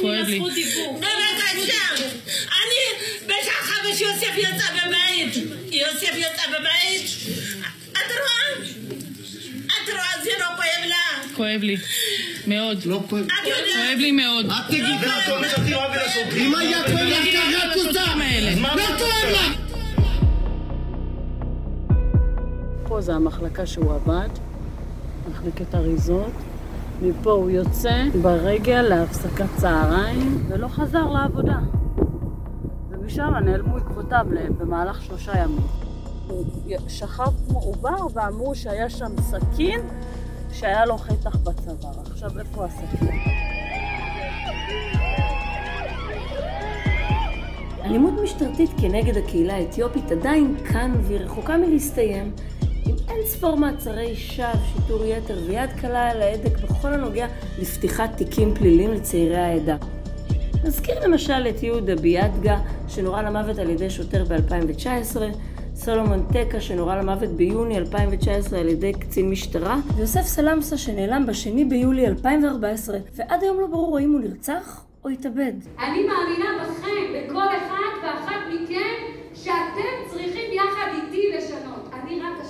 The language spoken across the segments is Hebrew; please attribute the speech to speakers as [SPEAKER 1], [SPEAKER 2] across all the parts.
[SPEAKER 1] כואב לי.
[SPEAKER 2] בבקשה, אני בשעה חמש יוסף יצא בבית. יוסף יצא בבית. את רואה? את רואה? זה לא כואב לה.
[SPEAKER 1] כואב לי. מאוד.
[SPEAKER 3] לא כואב.
[SPEAKER 2] את?
[SPEAKER 1] כואב לי מאוד.
[SPEAKER 3] את תגידי,
[SPEAKER 2] ואת אומרת
[SPEAKER 3] אם היה כואב לך ככה את עושה. לא כואב לך.
[SPEAKER 4] פה זה המחלקה שהוא עבד, מחלקת אריזות. מפה הוא יוצא ברגל להפסקת צהריים, ולא חזר לעבודה. ומשם נעלמו עקבותיו במהלך שלושה ימים. הוא שכב כמו עובר ואמרו שהיה שם סכין שהיה לו חתך בצוואר. עכשיו איפה הסכין? אלימות משטרתית כנגד הקהילה האתיופית עדיין כאן והיא רחוקה מלהסתיים, ספור מעצרי שווא, שיטור יתר ויד קלה על ההדק בכל הנוגע לפתיחת תיקים פליליים לצעירי העדה. נזכיר למשל את יהודה ביאדגה, שנורה למוות על ידי שוטר ב-2019, סולומון טקה, שנורה למוות ביוני 2019 על ידי קצין משטרה, ויוסף סלמסה, שנעלם בשני ביולי 2014, ועד היום לא ברור האם הוא נרצח או התאבד.
[SPEAKER 5] אני מאמינה בכם, בכל אחד ואחת מכם, שאתם צריכים יחד איתי לשנות. אני רק.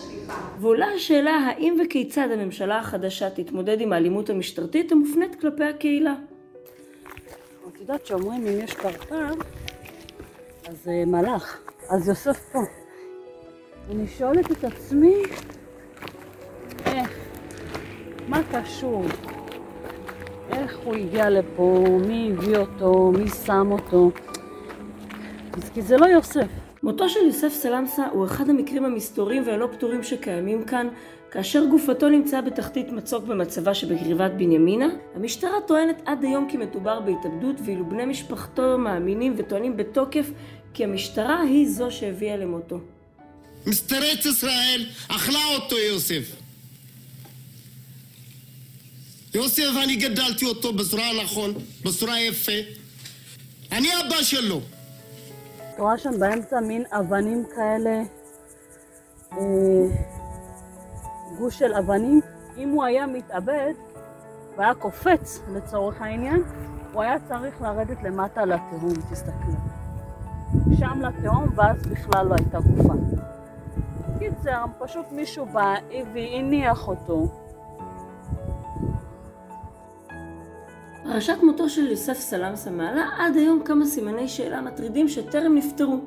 [SPEAKER 4] ועולה השאלה האם וכיצד הממשלה החדשה תתמודד עם האלימות המשטרתית המופנית כלפי הקהילה. את יודעת שאומרים אם יש קרקר, אז uh, מלאך. אז יוסף פה. אני שואלת את עצמי, איך? מה קשור? איך הוא הגיע לפה? מי הביא אותו? מי שם אותו? כי זה לא יוסף. מותו של יוסף סלמסה הוא אחד המקרים המסתוריים והלא פתורים שקיימים כאן, כאשר גופתו נמצאה בתחתית מצוק במצבה שבקרבת בנימינה. המשטרה טוענת עד היום כי מדובר בהתאבדות, ואילו בני משפחתו מאמינים וטוענים בתוקף כי המשטרה היא זו שהביאה למותו.
[SPEAKER 3] משטרת ישראל אכלה אותו יוסף. יוסף, אני גדלתי אותו בצורה נכון, בצורה יפה. אני אבא שלו.
[SPEAKER 4] רואה שם באמצע מין אבנים כאלה, אה, גוש של אבנים. אם הוא היה מתאבד והיה קופץ לצורך העניין, הוא היה צריך לרדת למטה לתהום, תסתכלו. שם לתהום, ואז בכלל לא הייתה גופה. קיצר, פשוט מישהו בא והניח אותו. פרשת מותו של יוסף סלמסה מעלה עד היום כמה סימני שאלה מטרידים שטרם נפתרו.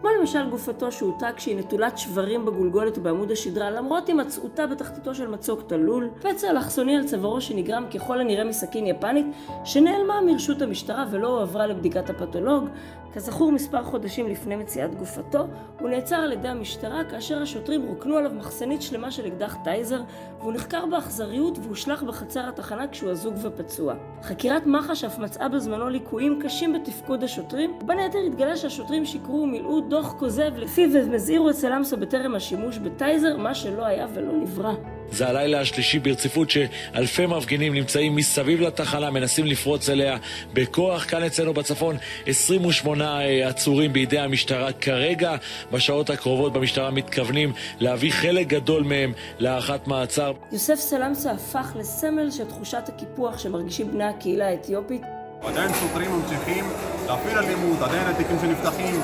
[SPEAKER 4] כמו למשל גופתו שהוטה כשהיא נטולת שברים בגולגולת ובעמוד השדרה למרות הימצאותה בתחתיתו של מצוק תלול, פצע אלכסוני על צווארו שנגרם ככל הנראה מסכין יפנית שנעלמה מרשות המשטרה ולא הועברה לבדיקת הפתולוג. כזכור מספר חודשים לפני מציאת גופתו, הוא נעצר על ידי המשטרה כאשר השוטרים רוקנו עליו מחסנית שלמה של אקדח טייזר והוא נחקר באכזריות והושלך בחצר התחנה כשהוא אזוק ופצוע. חקירת מח"ש אף מצאה בזמנו ליקויים קשים בתפקוד השוטרים, ובין היתר התגלה שהשוטרים שיקרו ומילאו דוח כוזב לפיו הם הזהירו את סלמסה בטרם השימוש בטייזר, מה שלא היה ולא נברא.
[SPEAKER 6] זה הלילה השלישי ברציפות שאלפי מפגינים נמצאים מסביב לתחנה, מנסים לפרוץ אליה בכוח. כאן אצלנו בצפון 28 עצורים בידי המשטרה. כרגע, בשעות הקרובות במשטרה מתכוונים להביא חלק גדול מהם להארכת מעצר.
[SPEAKER 4] יוסף סלמסה הפך לסמל של תחושת הקיפוח שמרגישים בני הקהילה האתיופית
[SPEAKER 7] עדיין שוטרים ממשיכים להפעיל אלימות, עדיין התיקים שנפתחים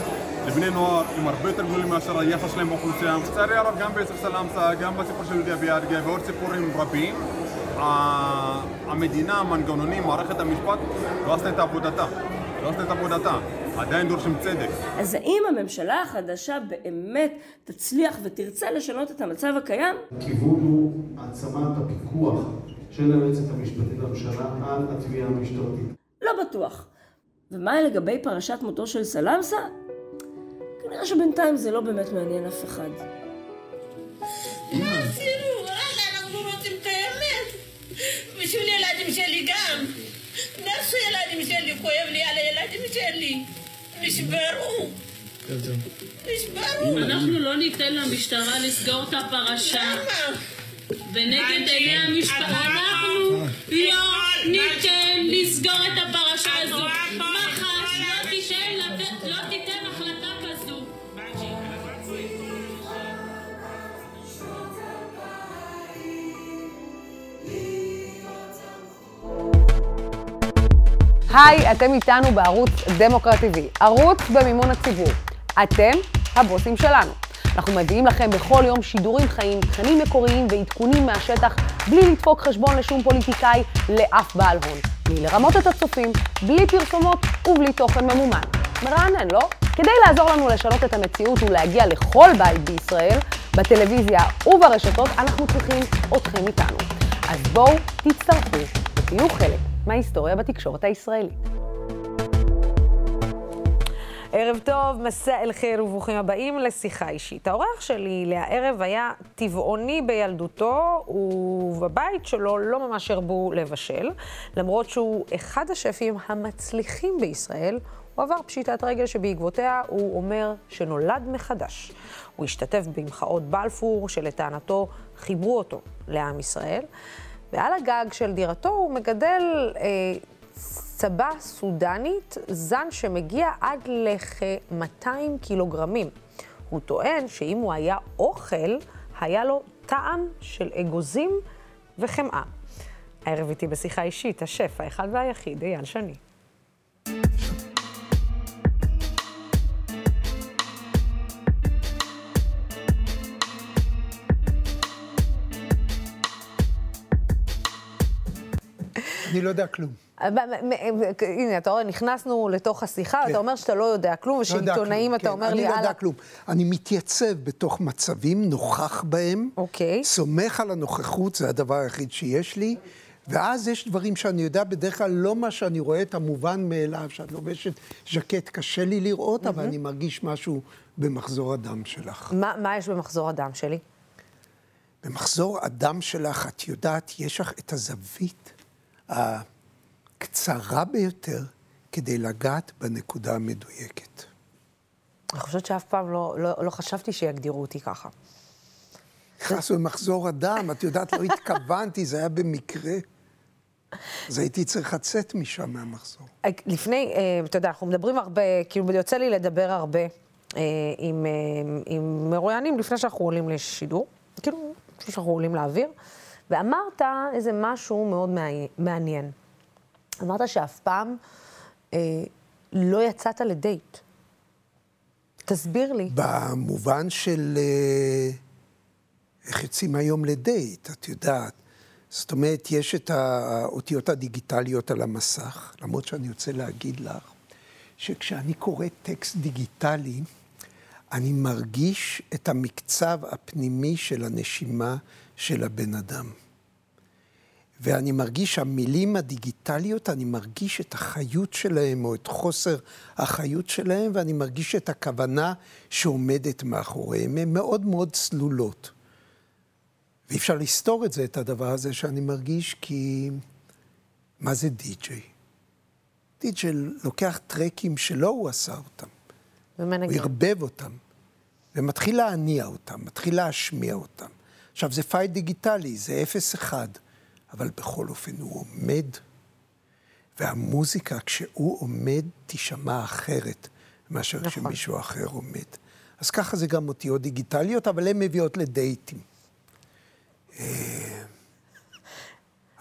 [SPEAKER 7] לבני נוער הם הרבה יותר גדולים מאשר היחס שלהם באוכלוסייה. לצערי הרב גם ביוסף סלמסה, גם בסיפור של יהודיה ביאדגה ועוד סיפורים רבים, המדינה, המנגנונים, מערכת המשפט לא עשתה את עבודתה. לא עשתה את עבודתה. עדיין דורשים צדק.
[SPEAKER 4] אז האם הממשלה החדשה באמת תצליח ותרצה לשנות את המצב הקיים?
[SPEAKER 8] הכיוון הוא העצמת הפיקוח של היועצת המשפטית לממשלה על התביעה המשטרתית.
[SPEAKER 4] לא בטוח. ומה לגבי פרשת מותו של סלמסה? כנראה שבינתיים זה לא באמת מעניין אף אחד.
[SPEAKER 2] מה עשינו? וואלה, אנחנו רוצים את האמת. בשביל ילדים שלי גם. נפשו ילדים שלי, כואב לי על הילדים שלי. נשברו. נשברו.
[SPEAKER 1] אנחנו לא ניתן למשטרה לסגור את הפרשה. ונגד עיני המשפחה, אנחנו לא ניתן לסגור את הפרשה הזו.
[SPEAKER 9] היי, אתם איתנו בערוץ דמוקרט TV, ערוץ במימון הציבור. אתם הבוסים שלנו. אנחנו מביאים לכם בכל יום שידורים חיים, תכנים מקוריים ועדכונים מהשטח, בלי לדפוק חשבון לשום פוליטיקאי, לאף בעל הון. בלי לרמות את הצופים, בלי פרסומות ובלי תוכן ממומן. מרענן, לא? כדי לעזור לנו לשנות את המציאות ולהגיע לכל בית בישראל, בטלוויזיה וברשתות, אנחנו צריכים אתכם איתנו. אז בואו תצטרפו ותהיו חלק מההיסטוריה בתקשורת הישראלית. ערב טוב, מסע אל חיר וברוכים הבאים לשיחה אישית. האורח שלי לערב היה טבעוני בילדותו, ובבית שלו לא ממש הרבו לבשל, למרות שהוא אחד השפים המצליחים בישראל. הוא עבר פשיטת רגל שבעקבותיה הוא אומר שנולד מחדש. הוא השתתף במחאות בלפור, שלטענתו חיברו אותו לעם ישראל, ועל הגג של דירתו הוא מגדל אה, צבה סודנית, זן שמגיע עד לכ-200 קילוגרמים. הוא טוען שאם הוא היה אוכל, היה לו טעם של אגוזים וחמאה. הערב איתי בשיחה אישית, השף האחד והיחיד, אייל שני.
[SPEAKER 10] אני לא יודע כלום.
[SPEAKER 9] הנה, אתה רואה, נכנסנו לתוך השיחה, ואתה אומר שאתה לא יודע כלום, ושעיתונאים, אתה אומר לי,
[SPEAKER 10] אני לא. יודע כלום. אני מתייצב בתוך מצבים, נוכח בהם,
[SPEAKER 9] אוקיי.
[SPEAKER 10] סומך על הנוכחות, זה הדבר היחיד שיש לי, ואז יש דברים שאני יודע, בדרך כלל לא מה שאני רואה את המובן מאליו, שאת לובשת ז'קט, קשה לי לראות, אבל אני מרגיש משהו במחזור הדם שלך.
[SPEAKER 9] מה מה יש במחזור הדם שלי?
[SPEAKER 10] במחזור הדם שלך, את יודעת, יש לך את הזווית הקצרה ביותר כדי לגעת בנקודה המדויקת.
[SPEAKER 9] אני חושבת שאף פעם לא, לא, לא חשבתי שיגדירו אותי ככה.
[SPEAKER 10] נכנסנו למחזור הדם, את יודעת, לא התכוונתי, זה היה במקרה. אז הייתי צריך לצאת משם מהמחזור.
[SPEAKER 9] לפני, אה, אתה יודע, אנחנו מדברים הרבה, כאילו יוצא לי לדבר הרבה אה, עם, אה, עם מרואיינים לפני שאנחנו עולים לשידור, כאילו, לפני שאנחנו עולים לאוויר, ואמרת איזה משהו מאוד מעניין. אמרת שאף פעם אה, לא יצאת לדייט. תסביר לי.
[SPEAKER 10] במובן של אה, איך יוצאים היום לדייט, את יודעת. זאת אומרת, יש את האותיות הדיגיטליות על המסך, למרות שאני רוצה להגיד לך, שכשאני קורא טקסט דיגיטלי, אני מרגיש את המקצב הפנימי של הנשימה של הבן אדם. ואני מרגיש שהמילים הדיגיטליות, אני מרגיש את החיות שלהם או את חוסר החיות שלהם, ואני מרגיש את הכוונה שעומדת מאחוריהם. הן מאוד מאוד צלולות. ואי אפשר לסתור את זה, את הדבר הזה שאני מרגיש, כי מה זה די-ג'יי? די-ג'יי לוקח טרקים שלא הוא עשה אותם. הוא
[SPEAKER 9] ומנגן.
[SPEAKER 10] ערבב אותם, ומתחיל להניע אותם, מתחיל להשמיע אותם. עכשיו, זה פייל דיגיטלי, זה אפס אחד, אבל בכל אופן הוא עומד, והמוזיקה, כשהוא עומד, תישמע אחרת מאשר
[SPEAKER 9] נכון.
[SPEAKER 10] כשמישהו אחר עומד. אז ככה זה גם אותיות דיגיטליות, אבל הן מביאות לדייטים.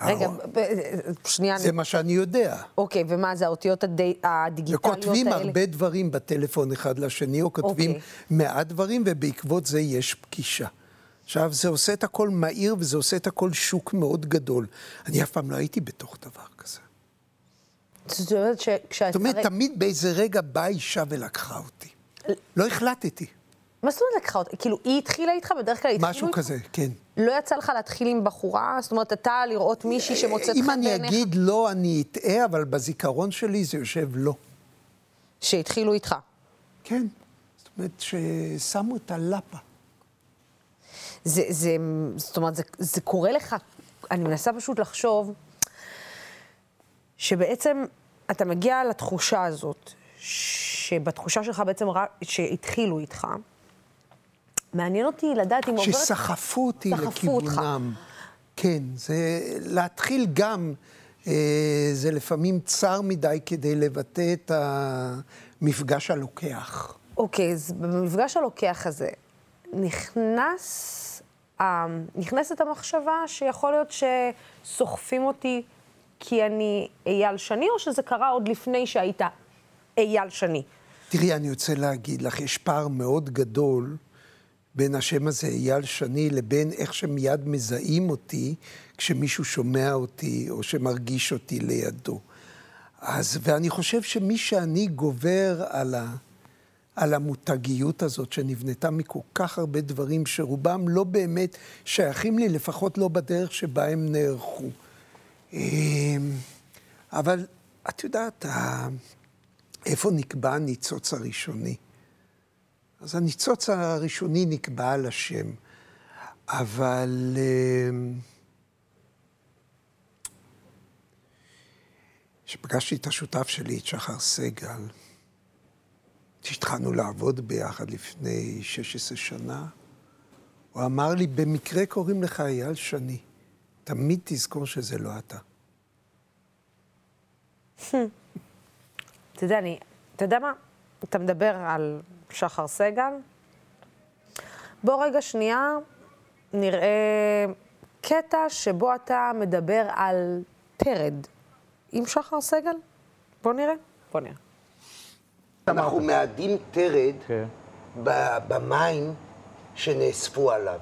[SPEAKER 9] רגע,
[SPEAKER 10] אה,
[SPEAKER 9] ב- שנייה.
[SPEAKER 10] זה מה שאני יודע.
[SPEAKER 9] אוקיי, ומה זה האותיות הדי- הדיגיטליות האלה?
[SPEAKER 10] וכותבים הרבה דברים בטלפון אחד לשני, או כותבים
[SPEAKER 9] אוקיי.
[SPEAKER 10] מעט דברים, ובעקבות זה יש פגישה. עכשיו, זה עושה את הכל מהיר, וזה עושה את הכל שוק מאוד גדול. אני אף פעם לא הייתי בתוך דבר כזה.
[SPEAKER 9] זאת אומרת שכשאתה...
[SPEAKER 10] זאת אומרת, תמיד באיזה רגע באה אישה ולקחה אותי. לא החלטתי.
[SPEAKER 9] מה זאת אומרת לקחה אותה? כאילו, היא התחילה איתך? בדרך כלל התחילו
[SPEAKER 10] משהו? כזה, כן.
[SPEAKER 9] לא יצא לך להתחיל עם בחורה? זאת אומרת, אתה לראות מישהי שמוצאת
[SPEAKER 10] אם
[SPEAKER 9] חן
[SPEAKER 10] אני
[SPEAKER 9] בעיניך?
[SPEAKER 10] אגיד לא, אני אטעה, אבל בזיכרון שלי זה יושב לא.
[SPEAKER 9] שהתחילו איתך.
[SPEAKER 10] כן. זאת אומרת, ששמו את הלפה.
[SPEAKER 9] זה, זה, זאת אומרת, זה, זה קורה לך, אני מנסה פשוט לחשוב, שבעצם אתה מגיע לתחושה הזאת, שבתחושה שלך בעצם שהתחילו איתך, מעניין אותי לדעת אם עוברת...
[SPEAKER 10] שסחפו אותי
[SPEAKER 9] אותך.
[SPEAKER 10] לכיוונם. כן, זה להתחיל גם, אה, זה לפעמים צר מדי כדי לבטא את המפגש הלוקח.
[SPEAKER 9] אוקיי, אז במפגש הלוקח הזה, נכנס, נכנסת המחשבה שיכול להיות שסוחפים אותי כי אני אייל שני, או שזה קרה עוד לפני שהיית אייל שני?
[SPEAKER 10] תראי, אני רוצה להגיד לך, יש פער מאוד גדול בין השם הזה, אייל שני, לבין איך שמיד מזהים אותי כשמישהו שומע אותי או שמרגיש אותי לידו. אז, ואני חושב שמי שאני גובר על, ה, על המותגיות הזאת שנבנתה מכל כך הרבה דברים שרובם לא באמת שייכים לי, לפחות לא בדרך שבה הם נערכו. אמ, אבל את יודעת, איפה נקבע הניצוץ הראשוני? אז הניצוץ הראשוני נקבע על השם, אבל... אמ, כשפגשתי את השותף שלי, את שחר סגל, שהתחלנו לעבוד ביחד לפני 16 שנה, הוא אמר לי, במקרה קוראים לך אייל שני, תמיד תזכור שזה לא אתה.
[SPEAKER 9] אתה יודע, אני, אתה יודע מה? אתה מדבר על שחר סגל. בוא רגע שנייה נראה קטע שבו אתה מדבר על תרד עם שחר סגל. בוא נראה. בוא נראה.
[SPEAKER 11] אנחנו מאדים תרד
[SPEAKER 12] כן.
[SPEAKER 11] במים שנאספו עליו.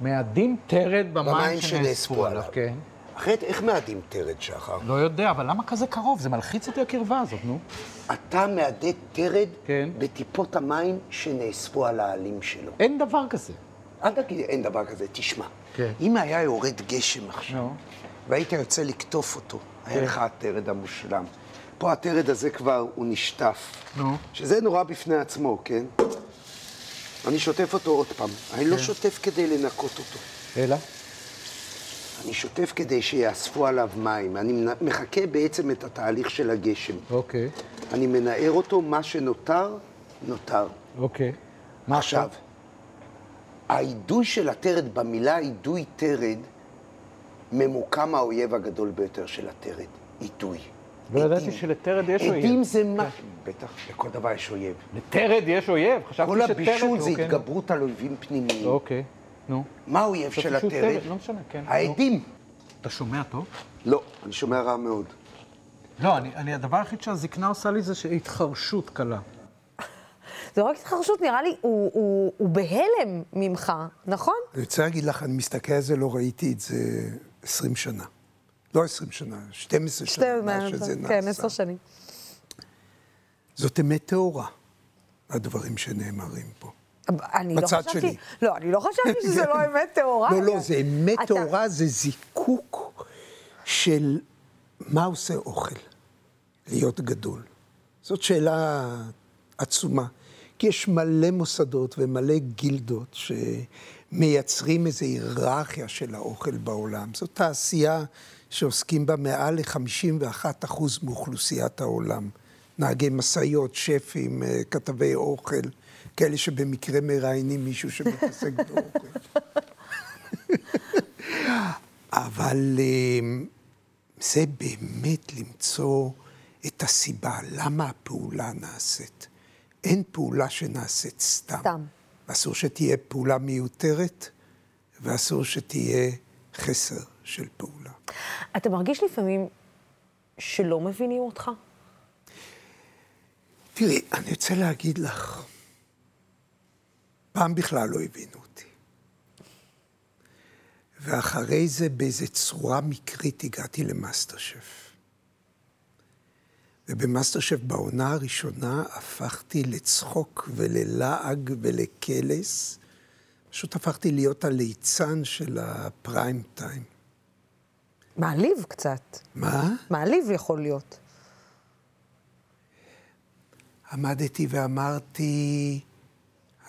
[SPEAKER 12] מאדים תרד במים שנאספו עליו. כן.
[SPEAKER 11] אחרת, איך מאדים תרד, שחר?
[SPEAKER 12] לא יודע, אבל למה כזה קרוב? זה מלחיץ אותי הקרבה הזאת, נו.
[SPEAKER 11] אתה מאדה תרד
[SPEAKER 12] כן.
[SPEAKER 11] בטיפות המים שנאספו על העלים שלו.
[SPEAKER 12] אין דבר כזה.
[SPEAKER 11] אל תגיד, אין דבר כזה, תשמע.
[SPEAKER 12] כן.
[SPEAKER 11] אם היה יורד גשם עכשיו,
[SPEAKER 12] נו.
[SPEAKER 11] והיית יוצא לקטוף אותו, היה
[SPEAKER 12] כן.
[SPEAKER 11] לך התרד המושלם. פה התרד הזה כבר, הוא נשטף.
[SPEAKER 12] נו.
[SPEAKER 11] שזה נורא בפני עצמו, כן? אני שוטף אותו עוד פעם. אני לא
[SPEAKER 12] כן.
[SPEAKER 11] שוטף כדי לנקות אותו.
[SPEAKER 12] אלא?
[SPEAKER 11] אני שוטף כדי שיאספו עליו מים. אני מחכה בעצם את התהליך של הגשם.
[SPEAKER 12] אוקיי,
[SPEAKER 11] אני מנער אותו, מה שנותר, נותר.
[SPEAKER 12] אוקיי. מה
[SPEAKER 11] עכשיו, האידוי של התרד, במילה אידוי תרד, ממוקם האויב הגדול ביותר של התרד, אידוי.
[SPEAKER 12] לא ידעתי שלתרד יש אויב.
[SPEAKER 11] עדים זה מה... בטח, לכל דבר יש אויב.
[SPEAKER 12] לתרד יש אויב? חשבתי
[SPEAKER 11] כל
[SPEAKER 12] שתרד...
[SPEAKER 11] הבישול זה
[SPEAKER 12] כן.
[SPEAKER 11] התגברות על אויבים פנימיים.
[SPEAKER 12] אוקיי, נו.
[SPEAKER 11] מה האויב של?
[SPEAKER 12] תרד, לא משנה, כן.
[SPEAKER 11] העדים.
[SPEAKER 12] אתה שומע טוב?
[SPEAKER 11] לא, אני שומע רע מאוד.
[SPEAKER 12] לא, אני, אני, הדבר היחיד שהזקנה עושה לי זה התחרשות קלה.
[SPEAKER 9] זה לא רק התחרשות, נראה לי, הוא, הוא, הוא בהלם ממך, נכון?
[SPEAKER 10] אני רוצה להגיד לך, אני מסתכל על זה, לא ראיתי את זה 20 שנה. לא 20 שנה, 12 שנה, מה שזה נעשה.
[SPEAKER 9] כן, עשר שנים.
[SPEAKER 10] זאת אמת טהורה, הדברים שנאמרים פה.
[SPEAKER 9] אני לא חשבתי,
[SPEAKER 10] שלי.
[SPEAKER 9] לא, אני לא חשבתי שזה לא אמת טהורה.
[SPEAKER 10] לא, לא, זה אמת
[SPEAKER 9] אתה-
[SPEAKER 10] טהורה, זה זיקוק של מה עושה אוכל, להיות גדול. זאת שאלה עצומה. כי יש מלא מוסדות ומלא גילדות שמייצרים איזו היררכיה של האוכל בעולם. זאת תעשייה שעוסקים בה מעל ל-51% מאוכלוסיית העולם. נהגי משאיות, שפים, אה, כתבי אוכל, כאלה שבמקרה מראיינים מישהו שמתעסק באוכל. אבל אה, זה באמת למצוא את הסיבה למה הפעולה נעשית. אין פעולה שנעשית סתם.
[SPEAKER 9] סתם.
[SPEAKER 10] אסור שתהיה פעולה מיותרת, ואסור שתהיה חסר של פעולה.
[SPEAKER 9] אתה מרגיש לפעמים שלא מבינים אותך?
[SPEAKER 10] תראי, אני רוצה להגיד לך, פעם בכלל לא הבינו אותי. ואחרי זה באיזו צורה מקרית הגעתי למאסטר שף. ובמאסטר שף בעונה הראשונה הפכתי לצחוק וללעג ולקלס. פשוט הפכתי להיות הליצן של הפריים טיים.
[SPEAKER 9] מעליב קצת.
[SPEAKER 10] מה?
[SPEAKER 9] מעליב יכול להיות.
[SPEAKER 10] עמדתי ואמרתי,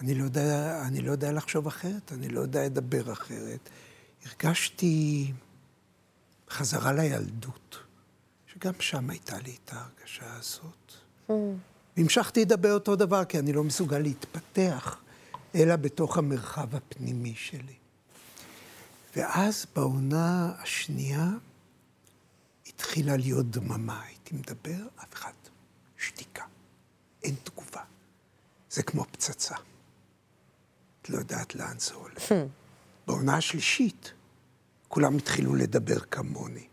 [SPEAKER 10] אני לא יודע, אני לא יודע לחשוב אחרת, אני לא יודע לדבר אחרת. הרגשתי חזרה לילדות, שגם שם הייתה לי את ההרגשה הזאת. והמשכתי לדבר אותו דבר, כי אני לא מסוגל להתפתח, אלא בתוך המרחב הפנימי שלי. ואז בעונה השנייה התחילה להיות דממה. הייתי מדבר, אף אחד, שתיקה. אין תגובה. זה כמו פצצה. את לא יודעת לאן זה הולך. בעונה השלישית, כולם התחילו לדבר כמוני.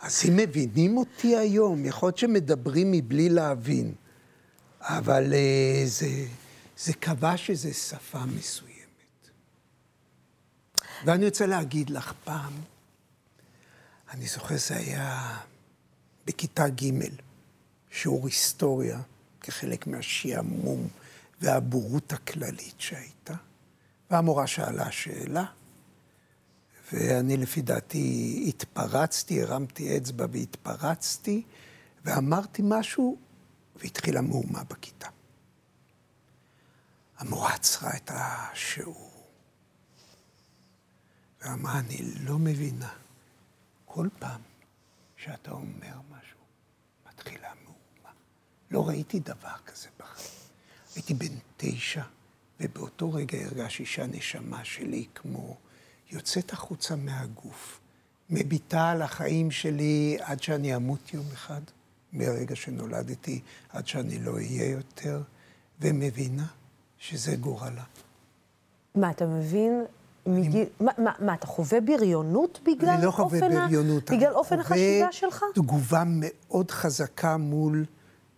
[SPEAKER 10] אז אם מבינים אותי היום, יכול להיות שמדברים מבלי להבין, אבל אה, זה, זה כבש איזו שפה מסוימת. ואני רוצה להגיד לך פעם, אני זוכר זה היה בכיתה ג', שיעור היסטוריה, כחלק מהשעמום והבורות הכללית שהייתה. והמורה שאלה שאלה, ואני לפי דעתי התפרצתי, הרמתי אצבע והתפרצתי, ואמרתי משהו, והתחילה מהומה בכיתה. המורה עצרה את השיעור, ואמרה, אני לא מבינה, כל פעם שאתה אומר משהו, מתחילה מהומה. לא ראיתי דבר כזה בחיים. הייתי בן תשע, ובאותו רגע הרגשתי שהנשמה שלי כמו יוצאת החוצה מהגוף, מביטה על החיים שלי עד שאני אמות יום אחד, מהרגע שנולדתי עד שאני לא אהיה יותר, ומבינה שזה גורלה.
[SPEAKER 9] מה, אתה מבין? מגיל... מה, מה, מה, אתה חווה בריונות בגלל
[SPEAKER 10] אני לא חווה
[SPEAKER 9] אופן
[SPEAKER 10] בריונות.
[SPEAKER 9] בגלל
[SPEAKER 10] אני
[SPEAKER 9] אופן
[SPEAKER 10] חווה
[SPEAKER 9] החשיבה שלך?
[SPEAKER 10] תגובה מאוד חזקה מול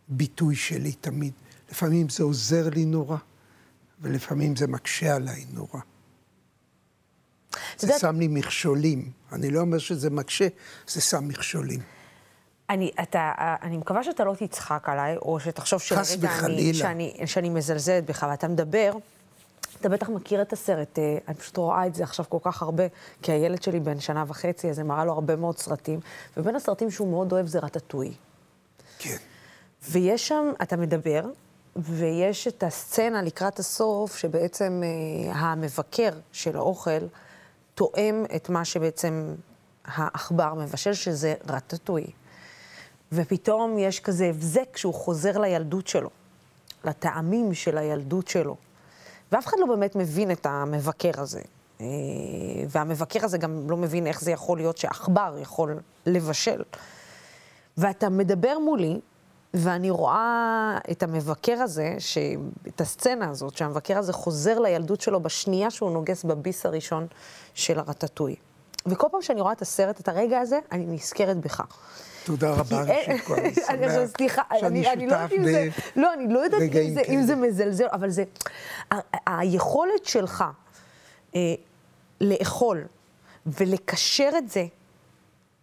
[SPEAKER 10] ביטוי שלי תמיד. לפעמים זה עוזר לי נורא, ולפעמים זה מקשה עליי נורא. זה שם לי מכשולים. אני לא אומר שזה מקשה, זה שם מכשולים.
[SPEAKER 9] אני, אתה, אני מקווה שאתה לא תצחק עליי, או שתחשוב
[SPEAKER 10] חס
[SPEAKER 9] שלרגע אני. שאני, שאני מזלזלת בך, ואתה מדבר, אתה בטח מכיר את הסרט, אה, אני פשוט רואה את זה עכשיו כל כך הרבה, כי הילד שלי בן שנה וחצי, אז זה מראה לו הרבה מאוד סרטים, ובין הסרטים שהוא מאוד אוהב זה רטטוי.
[SPEAKER 10] כן.
[SPEAKER 9] ויש שם, אתה מדבר, ויש את הסצנה לקראת הסוף, שבעצם אה, המבקר של האוכל תואם את מה שבעצם העכבר מבשל, שזה רטטוי. ופתאום יש כזה הבזק כשהוא חוזר לילדות שלו, לטעמים של הילדות שלו. ואף אחד לא באמת מבין את המבקר הזה. אה, והמבקר הזה גם לא מבין איך זה יכול להיות שעכבר יכול לבשל. ואתה מדבר מולי, ואני רואה את המבקר הזה, ש... את הסצנה הזאת, שהמבקר הזה חוזר לילדות שלו בשנייה שהוא נוגס בביס הראשון של הרטטוי. וכל פעם שאני רואה את הסרט, את הרגע הזה, אני נזכרת בך.
[SPEAKER 10] תודה רבה, ראשית כל, אני שמח שאני
[SPEAKER 9] אני אני לא
[SPEAKER 10] שותף
[SPEAKER 9] זה... לא, אני לא יודעת אם זה- מזלזל, אבל זה... היכולת שלך אה, לאכול ולקשר את זה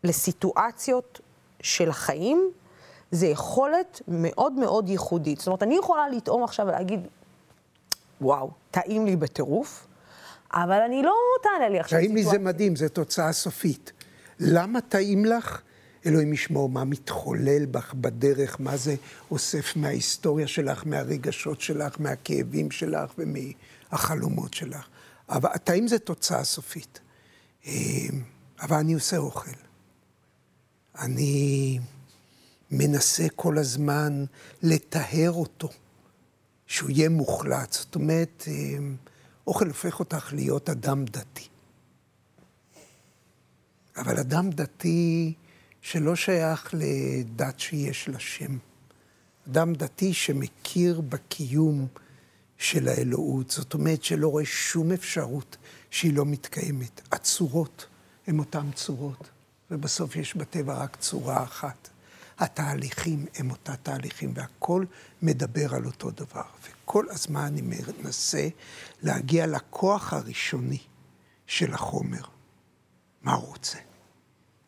[SPEAKER 9] לסיטואציות של החיים, זה יכולת מאוד מאוד ייחודית. זאת אומרת, אני יכולה לטעום עכשיו ולהגיד, וואו, טעים לי בטירוף, אבל אני לא תענה לי עכשיו
[SPEAKER 10] טעים לי זה מדהים, זו תוצאה סופית. למה טעים לך? אלוהים ישמור מה מתחולל בך בדרך, מה זה אוסף מההיסטוריה שלך, מהרגשות שלך, מהכאבים שלך ומהחלומות שלך. אבל הטעים זה תוצאה סופית. אה, אבל אני עושה אוכל. אני מנסה כל הזמן לטהר אותו, שהוא יהיה מוחלט. זאת אומרת, אה, אוכל הופך אותך להיות אדם דתי. אבל אדם דתי שלא שייך לדת שיש לה שם. אדם דתי שמכיר בקיום של האלוהות, זאת אומרת שלא רואה שום אפשרות שהיא לא מתקיימת. הצורות הן אותן צורות, ובסוף יש בטבע רק צורה אחת. התהליכים הם אותה תהליכים, והכל מדבר על אותו דבר. וכל הזמן אני מנסה להגיע לכוח הראשוני של החומר. מה הוא רוצה?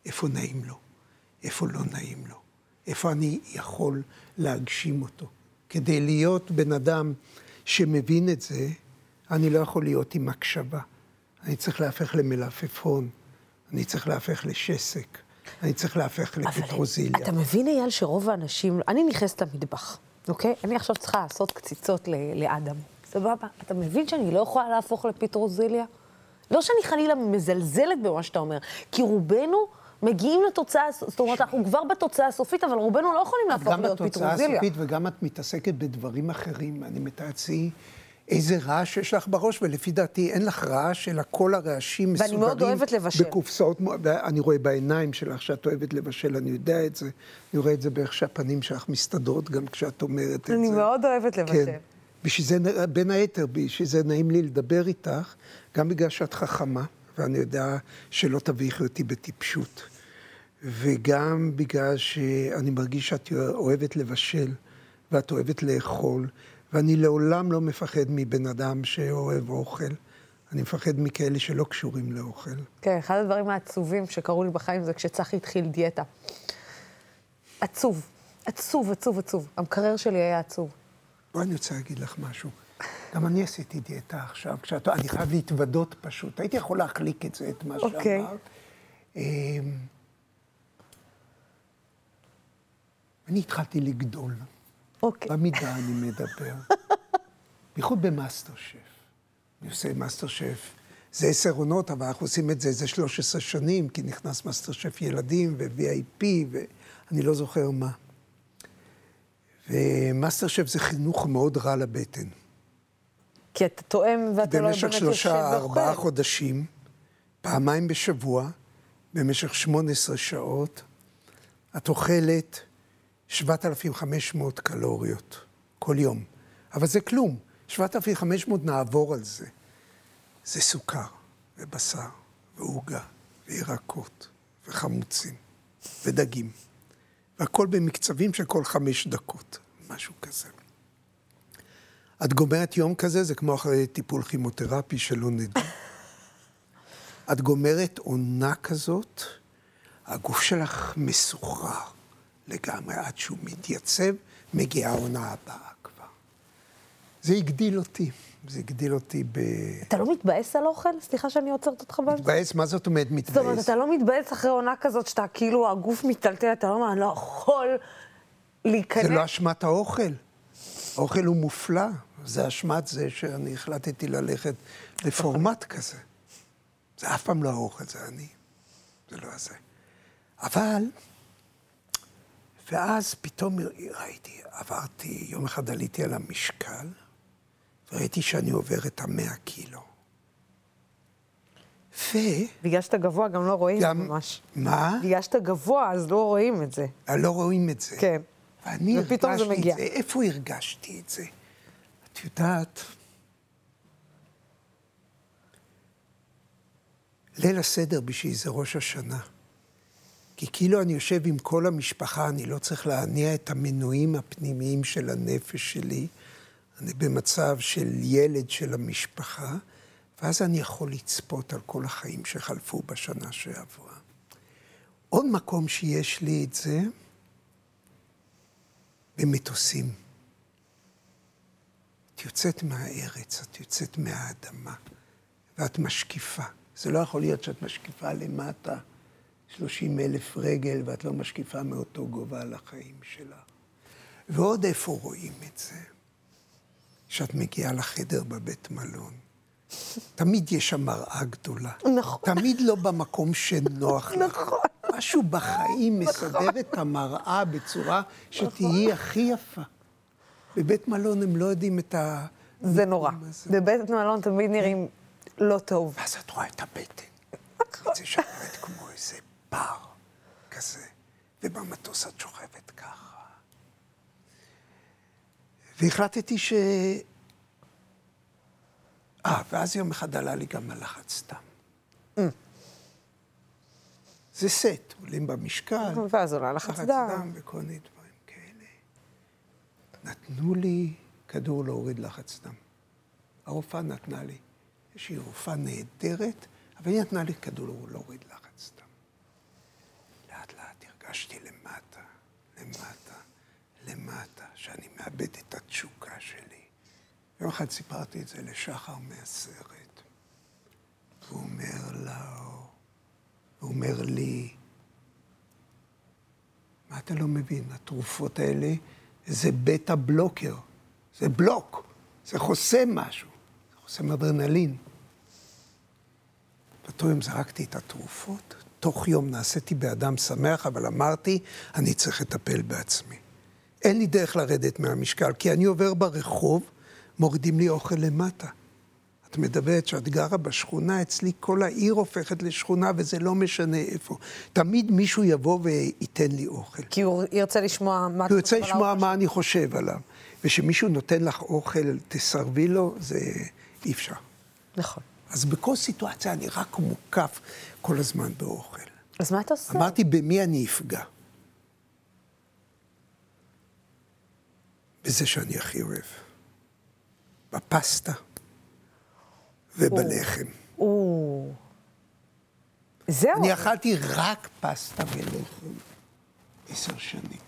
[SPEAKER 10] איפה נעים לו? איפה לא נעים לו? איפה אני יכול להגשים אותו? כדי להיות בן אדם שמבין את זה, אני לא יכול להיות עם הקשבה. אני צריך להפך למלפפון, אני צריך להפך לשסק, אני צריך להפך לפטרוזיליה.
[SPEAKER 9] אתה מבין, אייל, שרוב האנשים... אני נכנסת למטבח, אוקיי? אני עכשיו צריכה לעשות קציצות לאדם. סבבה? אתה מבין שאני לא יכולה להפוך לפטרוזיליה? לא שאני חלילה מזלזלת במה שאתה אומר, כי רובנו מגיעים לתוצאה, זאת אומרת, אנחנו כבר בתוצאה הסופית, אבל רובנו לא יכולים להפוך
[SPEAKER 10] גם
[SPEAKER 9] להיות
[SPEAKER 10] בתוצאה
[SPEAKER 9] פטרוזיליה.
[SPEAKER 10] הסופית וגם את מתעסקת בדברים אחרים. אני מתעצי איזה רעש יש לך בראש, ולפי דעתי אין לך רעש, אלא כל הרעשים
[SPEAKER 9] ואני
[SPEAKER 10] מסודרים.
[SPEAKER 9] מאוד אוהבת לבשל.
[SPEAKER 10] בקופסאות, אני רואה בעיניים שלך שאת אוהבת לבשל, אני יודע את זה. אני רואה את זה באיך שהפנים שלך מסתדרות גם כשאת אומרת את זה.
[SPEAKER 9] אני מאוד אוהבת לבשל.
[SPEAKER 10] כן. בשביל זה, בין היתר, בשביל זה נעים לי לדבר איתך, גם בגלל שאת חכמה, ואני יודע שלא תביכי אותי בטיפשות. וגם בגלל שאני מרגיש שאת אוהבת לבשל, ואת אוהבת לאכול, ואני לעולם לא מפחד מבן אדם שאוהב אוכל. אני מפחד מכאלה שלא קשורים לאוכל.
[SPEAKER 9] כן, אחד הדברים העצובים שקרו לי בחיים זה כשצחי התחיל דיאטה. עצוב, עצוב, עצוב, עצוב. המקרר שלי היה עצוב.
[SPEAKER 10] בואי אני רוצה להגיד לך משהו. גם אני עשיתי דיאטה עכשיו, כשאת... אני חייב להתוודות פשוט. הייתי יכול להחליק את זה, את מה
[SPEAKER 9] אוקיי.
[SPEAKER 10] שאמרת. אמ, אני התחלתי לגדול.
[SPEAKER 9] אוקיי.
[SPEAKER 10] במידה אני מדבר. בייחוד במאסטר שף. אני עושה מאסטר שף. זה עשר עונות, אבל אנחנו עושים את זה איזה 13 שנים, כי נכנס מאסטר שף ילדים ו-VIP, ואני לא זוכר מה. ומאסטר שף זה חינוך מאוד רע לבטן.
[SPEAKER 9] כי אתה טועם ואתה לא באמת
[SPEAKER 10] במשך
[SPEAKER 9] יושב
[SPEAKER 10] שלושה, ארבעה. חודשים, פעמיים בשבוע, במשך 18 שעות, את אוכלת 7,500 קלוריות כל יום. אבל זה כלום. 7,500 נעבור על זה. זה סוכר, ובשר, ועוגה, וירקות, וחמוצים, ודגים. והכל במקצבים של כל חמש דקות, משהו כזה. את גומרת יום כזה, זה כמו אחרי טיפול כימותרפי שלא נדע. את גומרת עונה כזאת, הגוף שלך מסוחרר לגמרי, עד שהוא מתייצב, מגיעה העונה הבאה כבר. זה הגדיל אותי, זה הגדיל אותי ב...
[SPEAKER 9] אתה לא מתבאס על אוכל? סליחה שאני עוצרת אותך באמצע.
[SPEAKER 10] מתבאס? מה זאת אומרת מתבאס?
[SPEAKER 9] זאת אומרת, אתה לא מתבאס אחרי עונה כזאת שאתה כאילו, הגוף מיטלטל, אתה לא אומר, אני לא יכול להיכנס.
[SPEAKER 10] זה לא אשמת האוכל. האוכל הוא מופלא. זה אשמת זה שאני החלטתי ללכת לפורמט כזה. זה אף פעם לא האוכל, זה אני. זה לא הזה. אבל, ואז פתאום ראיתי, עברתי, יום אחד עליתי על המשקל, וראיתי שאני עובר את המאה קילו. ו...
[SPEAKER 9] בגלל שאתה גבוה גם לא רואים
[SPEAKER 10] גם-
[SPEAKER 9] ממש.
[SPEAKER 10] מה?
[SPEAKER 9] בגלל שאתה גבוה, אז לא רואים את זה.
[SPEAKER 10] לא רואים את זה.
[SPEAKER 9] כן.
[SPEAKER 10] ואני
[SPEAKER 9] ופתאום זה מגיע.
[SPEAKER 10] את זה. איפה הרגשתי את זה? את יודעת, ליל הסדר בשבילי זה ראש השנה. כי כאילו אני יושב עם כל המשפחה, אני לא צריך להניע את המנועים הפנימיים של הנפש שלי. אני במצב של ילד של המשפחה, ואז אני יכול לצפות על כל החיים שחלפו בשנה שעברה. עוד מקום שיש לי את זה, במטוסים. את יוצאת מהארץ, את יוצאת מהאדמה, ואת משקיפה. זה לא יכול להיות שאת משקיפה למטה 30 אלף רגל, ואת לא משקיפה מאותו גובה על החיים שלה. ועוד איפה רואים את זה? שאת מגיעה לחדר בבית מלון. תמיד יש שם מראה גדולה.
[SPEAKER 9] נכון.
[SPEAKER 10] תמיד לא במקום שנוח לך. נכון. משהו בחיים מסדר את המראה בצורה שתהיי הכי יפה. בבית מלון הם לא יודעים את ה...
[SPEAKER 9] זה נורא. בבית מלון תמיד נראים לא טוב.
[SPEAKER 10] ואז את רואה את הבטן. את זה שאת כמו איזה בר כזה, ובמטוס את שוכבת ככה. והחלטתי ש... אה, ואז יום אחד עלה לי גם הלחץ סתם. זה סט, עולים במשקל.
[SPEAKER 9] ואז עולה לחץ דם.
[SPEAKER 10] וכל מיני דברים כאלה. נתנו לי כדור להוריד לחץ דם. הרופאה נתנה לי. יש לי רופאה נהדרת, אבל היא נתנה לי כדור להוריד לחץ דם. לאט לאט הרגשתי למטה, למטה, למטה, שאני מאבד את התשוקה שלי. יום אחד סיפרתי את זה לשחר מהסרט. הוא אומר לו, הוא אומר לי, מה אתה לא מבין? התרופות האלה זה בטה בלוקר, זה בלוק, זה חוסם משהו, זה חוסם אדרנלין. באותו יום זרקתי את התרופות, תוך יום נעשיתי באדם שמח, אבל אמרתי, אני צריך לטפל בעצמי. אין לי דרך לרדת מהמשקל, כי אני עובר ברחוב, מורידים לי אוכל למטה. את מדברת שאת גרה בשכונה, אצלי כל העיר הופכת לשכונה, וזה לא משנה איפה. תמיד מישהו יבוא וייתן לי אוכל.
[SPEAKER 9] כי הוא ירצה לשמוע מה...
[SPEAKER 10] כי הוא ירצה לשמוע מה אני חושב עליו. וכשמישהו נותן לך אוכל, תסרבי לו, זה אי אפשר.
[SPEAKER 9] נכון.
[SPEAKER 10] אז בכל סיטואציה אני רק מוקף כל הזמן באוכל.
[SPEAKER 9] אז מה אתה עושה?
[SPEAKER 10] אמרתי, במי אני אפגע? בזה שאני הכי אוהב. בפסטה ובלחם.
[SPEAKER 9] או... זהו.
[SPEAKER 10] אני אכלתי רק פסטה ולחם עשר שנים.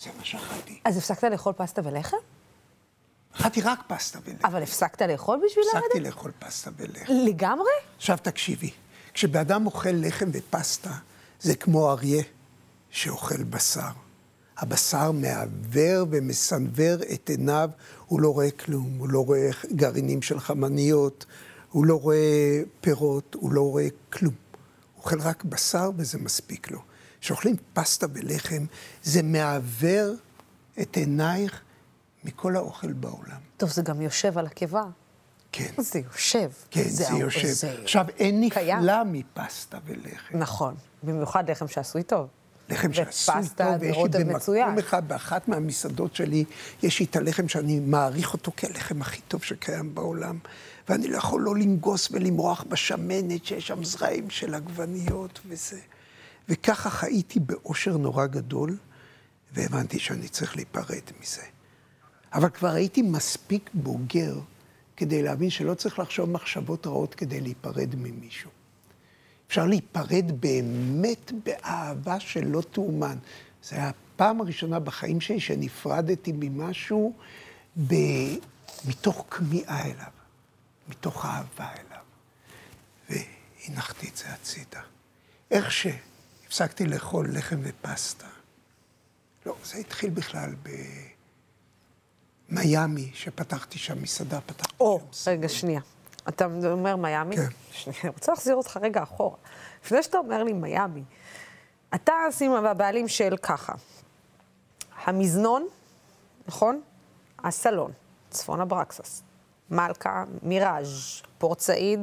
[SPEAKER 10] זה מה שאכלתי.
[SPEAKER 9] אז הפסקת לאכול פסטה ולחם?
[SPEAKER 10] אכלתי רק פסטה ולחם.
[SPEAKER 9] אבל הפסקת לאכול בשביל לרדת?
[SPEAKER 10] הפסקתי לאכול פסטה ולחם.
[SPEAKER 9] לגמרי?
[SPEAKER 10] עכשיו תקשיבי, כשבן אוכל לחם ופסטה, זה כמו אריה שאוכל בשר. הבשר מעוור ומסנוור את עיניו, הוא לא רואה כלום, הוא לא רואה גרעינים של חמניות, הוא לא רואה פירות, הוא לא רואה כלום. הוא אוכל רק בשר וזה מספיק לו. כשאוכלים פסטה ולחם, זה מעוור את עינייך מכל האוכל בעולם.
[SPEAKER 9] טוב, זה גם יושב על הקיבה.
[SPEAKER 10] כן.
[SPEAKER 9] זה יושב.
[SPEAKER 10] כן, זה,
[SPEAKER 9] זה
[SPEAKER 10] יושב.
[SPEAKER 9] זה
[SPEAKER 10] עכשיו, אין
[SPEAKER 9] קיים.
[SPEAKER 10] נפלא מפסטה ולחם.
[SPEAKER 9] נכון. במיוחד לחם שעשוי טוב.
[SPEAKER 10] לחם שעשוי טוב, ויש לי
[SPEAKER 9] ורוטב מצוין.
[SPEAKER 10] במקום אחד, באחת מהמסעדות שלי, יש לי את הלחם שאני מעריך אותו כהלחם הכי טוב שקיים בעולם. ואני לא יכול לא לנגוס ולמרוח בשמנת, שיש שם זרעים של עגבניות וזה. וככה חייתי באושר נורא גדול, והבנתי שאני צריך להיפרד מזה. אבל כבר הייתי מספיק בוגר כדי להבין שלא צריך לחשוב מחשבות רעות כדי להיפרד ממישהו. אפשר להיפרד באמת באהבה שלא תאומן. זו הייתה הפעם הראשונה בחיים שלי שנפרדתי ממשהו ב... מתוך כמיהה אליו, מתוך אהבה אליו. והנחתי את זה הצידה. איך שהפסקתי לאכול לחם ופסטה. לא, זה התחיל בכלל במיאמי, שפתחתי שם מסעדה, פתחתי
[SPEAKER 9] או,
[SPEAKER 10] שם
[SPEAKER 9] רגע, שנייה. אתה אומר מיאמי?
[SPEAKER 10] כן.
[SPEAKER 9] שנייה, אני רוצה להחזיר אותך רגע אחורה. לפני שאתה אומר לי מיאמי, אתה סימה הבעלים של ככה, המזנון, נכון? הסלון, צפון אברקסס, מלכה, מיראז', פורט סעיד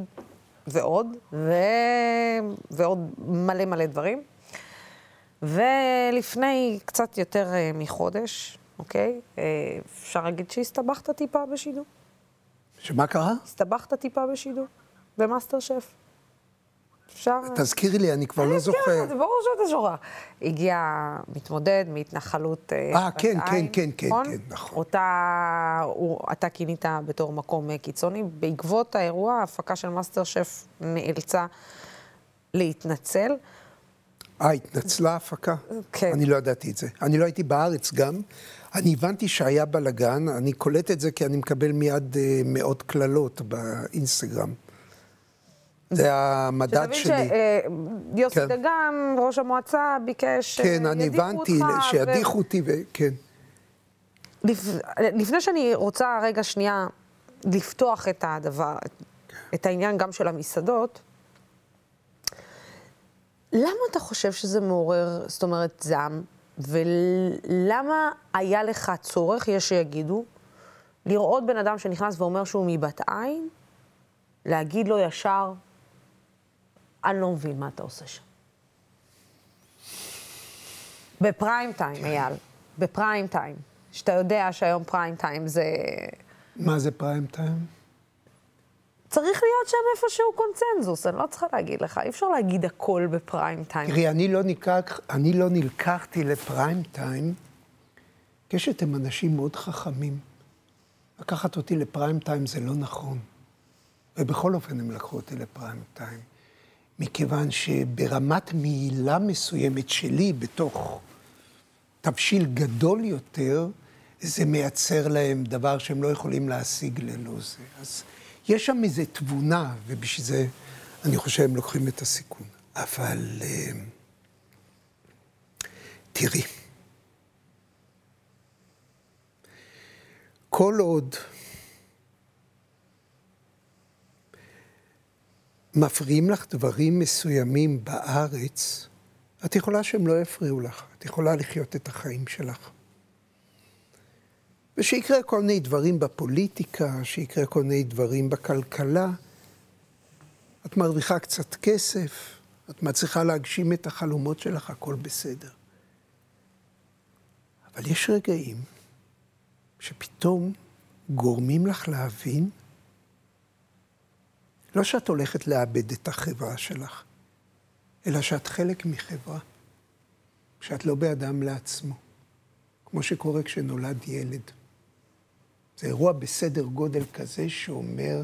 [SPEAKER 9] ועוד, ו... ועוד מלא מלא דברים. ולפני קצת יותר אה, מחודש, אוקיי? אה, אפשר להגיד שהסתבכת טיפה בשידור?
[SPEAKER 10] שמה קרה?
[SPEAKER 9] הסתבכת טיפה בשידור, במאסטר שף. אפשר...
[SPEAKER 10] תזכירי לי, אני כבר לא זוכר.
[SPEAKER 9] זה ברור שאתה שוכח. הגיע מתמודד מהתנחלות...
[SPEAKER 10] אה,
[SPEAKER 9] בת
[SPEAKER 10] כן, כן,
[SPEAKER 9] עין,
[SPEAKER 10] כן, כן, כן, נכון.
[SPEAKER 9] אותה, הוא, אתה כינית בתור מקום אה, קיצוני. בעקבות האירוע, ההפקה של מאסטר שף נאלצה להתנצל.
[SPEAKER 10] אה, התנצלה ההפקה?
[SPEAKER 9] כן.
[SPEAKER 10] אני לא ידעתי את זה. אני לא הייתי בארץ גם. אני הבנתי שהיה בלאגן, אני קולט את זה כי אני מקבל מיד אה, מאות קללות באינסטגרם. זה המדד שלי.
[SPEAKER 9] שתבין שיוסי
[SPEAKER 10] כן.
[SPEAKER 9] דגן, ראש המועצה, ביקש
[SPEAKER 10] כן, אני
[SPEAKER 9] שידיחו
[SPEAKER 10] הבנתי,
[SPEAKER 9] אותך, ו-
[SPEAKER 10] שידיחו אותי, וכן.
[SPEAKER 9] לפ- לפני שאני רוצה רגע שנייה לפתוח את הדבר, את העניין גם של המסעדות, למה אתה חושב שזה מעורר, זאת אומרת, זעם, ולמה היה לך צורך, יש שיגידו, לראות בן אדם שנכנס ואומר שהוא מבת עין, להגיד לו ישר, אני לא מבין מה אתה עושה שם. בפריים טיים, אייל, בפריים טיים. שאתה יודע שהיום פריים טיים זה...
[SPEAKER 10] מה זה פריים טיים?
[SPEAKER 9] צריך להיות שם איפשהו קונצנזוס, אני לא צריכה להגיד לך, אי אפשר להגיד הכל בפריים טיים.
[SPEAKER 10] תראי, אני לא, ניקח, אני לא נלקחתי לפריים טיים, הם אנשים מאוד חכמים. לקחת אותי לפריים טיים זה לא נכון. ובכל אופן הם לקחו אותי לפריים טיים. מכיוון שברמת מעילה מסוימת שלי, בתוך תבשיל גדול יותר, זה מייצר להם דבר שהם לא יכולים להשיג ללא זה. אז יש שם איזו תבונה, ובשביל זה אני חושב הם לוקחים את הסיכון. אבל אה, תראי, כל עוד מפריעים לך דברים מסוימים בארץ, את יכולה שהם לא יפריעו לך, את יכולה לחיות את החיים שלך. ושיקרה כל מיני דברים בפוליטיקה, שיקרה כל מיני דברים בכלכלה. את מרוויחה קצת כסף, את מצליחה להגשים את החלומות שלך, הכל בסדר. אבל יש רגעים שפתאום גורמים לך להבין, לא שאת הולכת לאבד את החברה שלך, אלא שאת חלק מחברה, שאת לא באדם לעצמו, כמו שקורה כשנולד ילד. זה אירוע בסדר גודל כזה שאומר,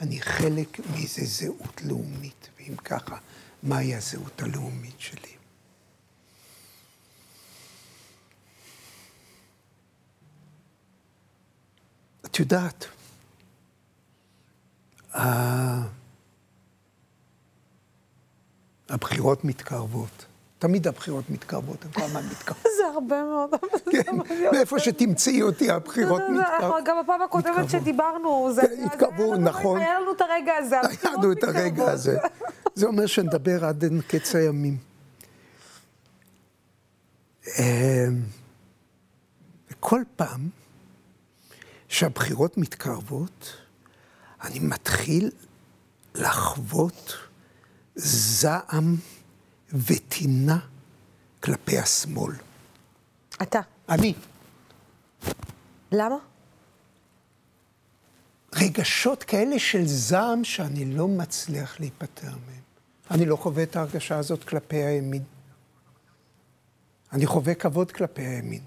[SPEAKER 10] אני חלק מאיזה זהות לאומית, ואם ככה, מהי הזהות הלאומית שלי? את יודעת, הבחירות מתקרבות. תמיד הבחירות מתקרבות, הן כל הזמן מתקרבות.
[SPEAKER 9] זה הרבה מאוד.
[SPEAKER 10] כן, מאיפה שתמצאי אותי, הבחירות מתקרבות.
[SPEAKER 9] גם בפעם הקודמת שדיברנו, זה...
[SPEAKER 10] התקרבו, נכון.
[SPEAKER 9] היה לנו את הרגע הזה,
[SPEAKER 10] היה לנו את הרגע הזה. זה אומר שנדבר עד אין קץ הימים. וכל פעם שהבחירות מתקרבות, אני מתחיל לחוות זעם וטינה כלפי השמאל.
[SPEAKER 9] אתה.
[SPEAKER 10] אני.
[SPEAKER 9] למה?
[SPEAKER 10] רגשות כאלה של זעם שאני לא מצליח להיפטר מהם. אני לא חווה את ההרגשה הזאת כלפי הימין. אני חווה כבוד כלפי הימין.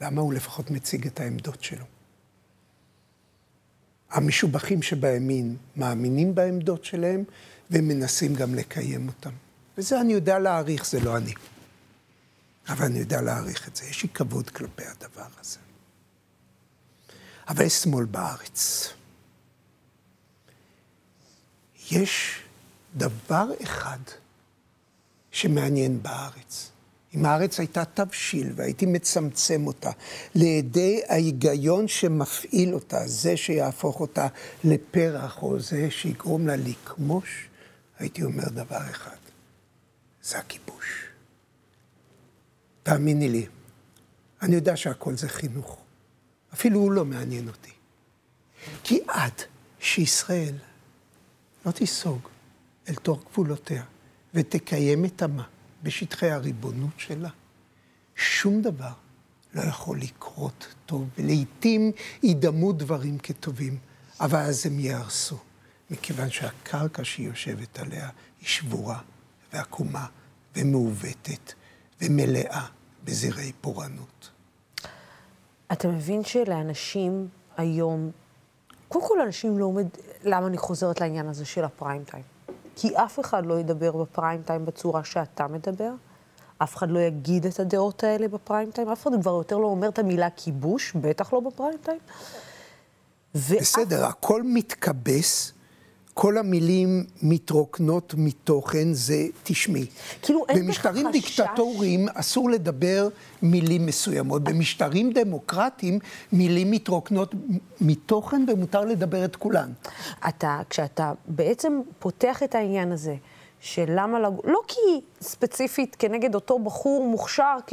[SPEAKER 10] למה הוא לפחות מציג את העמדות שלו? המשובחים שבימין מאמינים בעמדות שלהם ומנסים גם לקיים אותם. וזה אני יודע להעריך, זה לא אני. אבל אני יודע להעריך את זה, יש לי כבוד כלפי הדבר הזה. אבל יש שמאל בארץ. יש דבר אחד שמעניין בארץ. אם הארץ הייתה תבשיל והייתי מצמצם אותה לידי ההיגיון שמפעיל אותה, זה שיהפוך אותה לפרח או זה שיגרום לה לכמוש, הייתי אומר דבר אחד, זה הכיבוש. תאמיני לי, אני יודע שהכל זה חינוך. אפילו הוא לא מעניין אותי. כי עד שישראל לא תיסוג אל תוך גבולותיה ותקיים את עמה בשטחי הריבונות שלה, שום דבר לא יכול לקרות טוב, ולעיתים ידמו דברים כטובים, אבל אז הם ייהרסו, מכיוון שהקרקע שהיא יושבת עליה היא שבורה ועקומה ומעוותת ומלאה בזרעי פורענות.
[SPEAKER 9] אתה מבין שלאנשים היום, קודם כל אנשים לא עומד, למה אני חוזרת לעניין הזה של הפריים טיים? כי אף אחד לא ידבר בפריים טיים בצורה שאתה מדבר, אף אחד לא יגיד את הדעות האלה בפריים טיים, אף אחד כבר יותר לא אומר את המילה כיבוש, בטח לא בפריים טיים.
[SPEAKER 10] בסדר, ואף... הכל מתכבס כל המילים מתרוקנות מתוכן, זה תשמעי.
[SPEAKER 9] כאילו אין
[SPEAKER 10] לך חשש... במשטרים דיקטטוריים אסור לדבר מילים מסוימות. במשטרים דמוקרטיים מילים מתרוקנות מתוכן ומותר לדבר את כולן.
[SPEAKER 9] אתה, כשאתה בעצם פותח את העניין הזה, של למה לגור, לא כי ספציפית כנגד אותו בחור מוכשר, כ...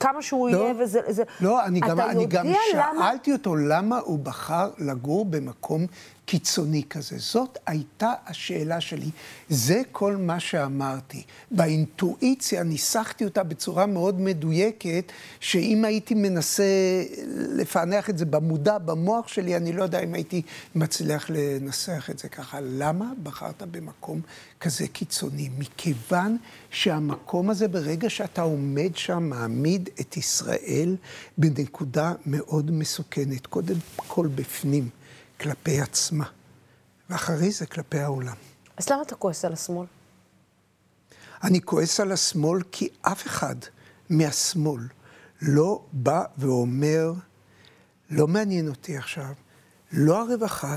[SPEAKER 9] כמה שהוא לא, יהיה וזה... זה...
[SPEAKER 10] לא, אני גם, אני גם
[SPEAKER 9] למה...
[SPEAKER 10] שאלתי אותו למה הוא בחר לגור במקום קיצוני כזה. זאת הייתה השאלה שלי. זה כל מה שאמרתי. באינטואיציה ניסחתי אותה בצורה מאוד מדויקת, שאם הייתי מנסה לפענח את זה במודע, במוח שלי, אני לא יודע אם הייתי מצליח לנסח את זה ככה. למה בחרת במקום כזה קיצוני? מכיוון שהמקום הזה, ברגע שאתה עומד שם, מעמיד את ישראל בנקודה מאוד מסוכנת. קודם כל בפנים. כלפי עצמה, ואחרי זה כלפי העולם.
[SPEAKER 9] אז למה אתה כועס על השמאל?
[SPEAKER 10] אני כועס על השמאל כי אף אחד מהשמאל לא בא ואומר, לא מעניין אותי עכשיו, לא הרווחה,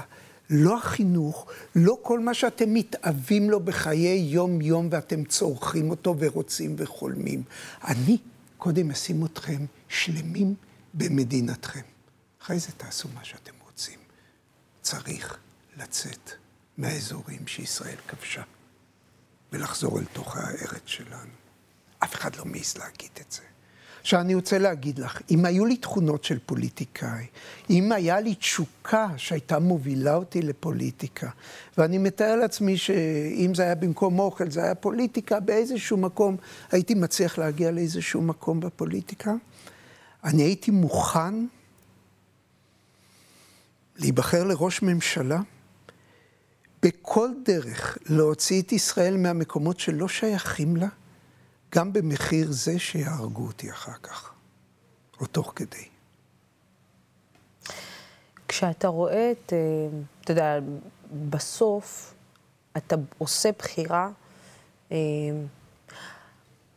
[SPEAKER 10] לא החינוך, לא כל מה שאתם מתאווים לו בחיי יום-יום ואתם צורכים אותו ורוצים וחולמים. אני קודם אשים אתכם שלמים במדינתכם. אחרי זה תעשו מה שאתם צריך לצאת מהאזורים שישראל כבשה ולחזור אל תוך הארץ שלנו. אף אחד לא מעז להגיד את זה. עכשיו, אני רוצה להגיד לך, אם היו לי תכונות של פוליטיקאי, אם היה לי תשוקה שהייתה מובילה אותי לפוליטיקה, ואני מתאר לעצמי שאם זה היה במקום אוכל, זה היה פוליטיקה, באיזשהו מקום הייתי מצליח להגיע לאיזשהו מקום בפוליטיקה, אני הייתי מוכן להיבחר לראש ממשלה בכל דרך להוציא את ישראל מהמקומות שלא שייכים לה, גם במחיר זה שיהרגו אותי אחר כך, או תוך כדי.
[SPEAKER 9] כשאתה רואה את, אה, אתה יודע, בסוף אתה עושה בחירה. אה,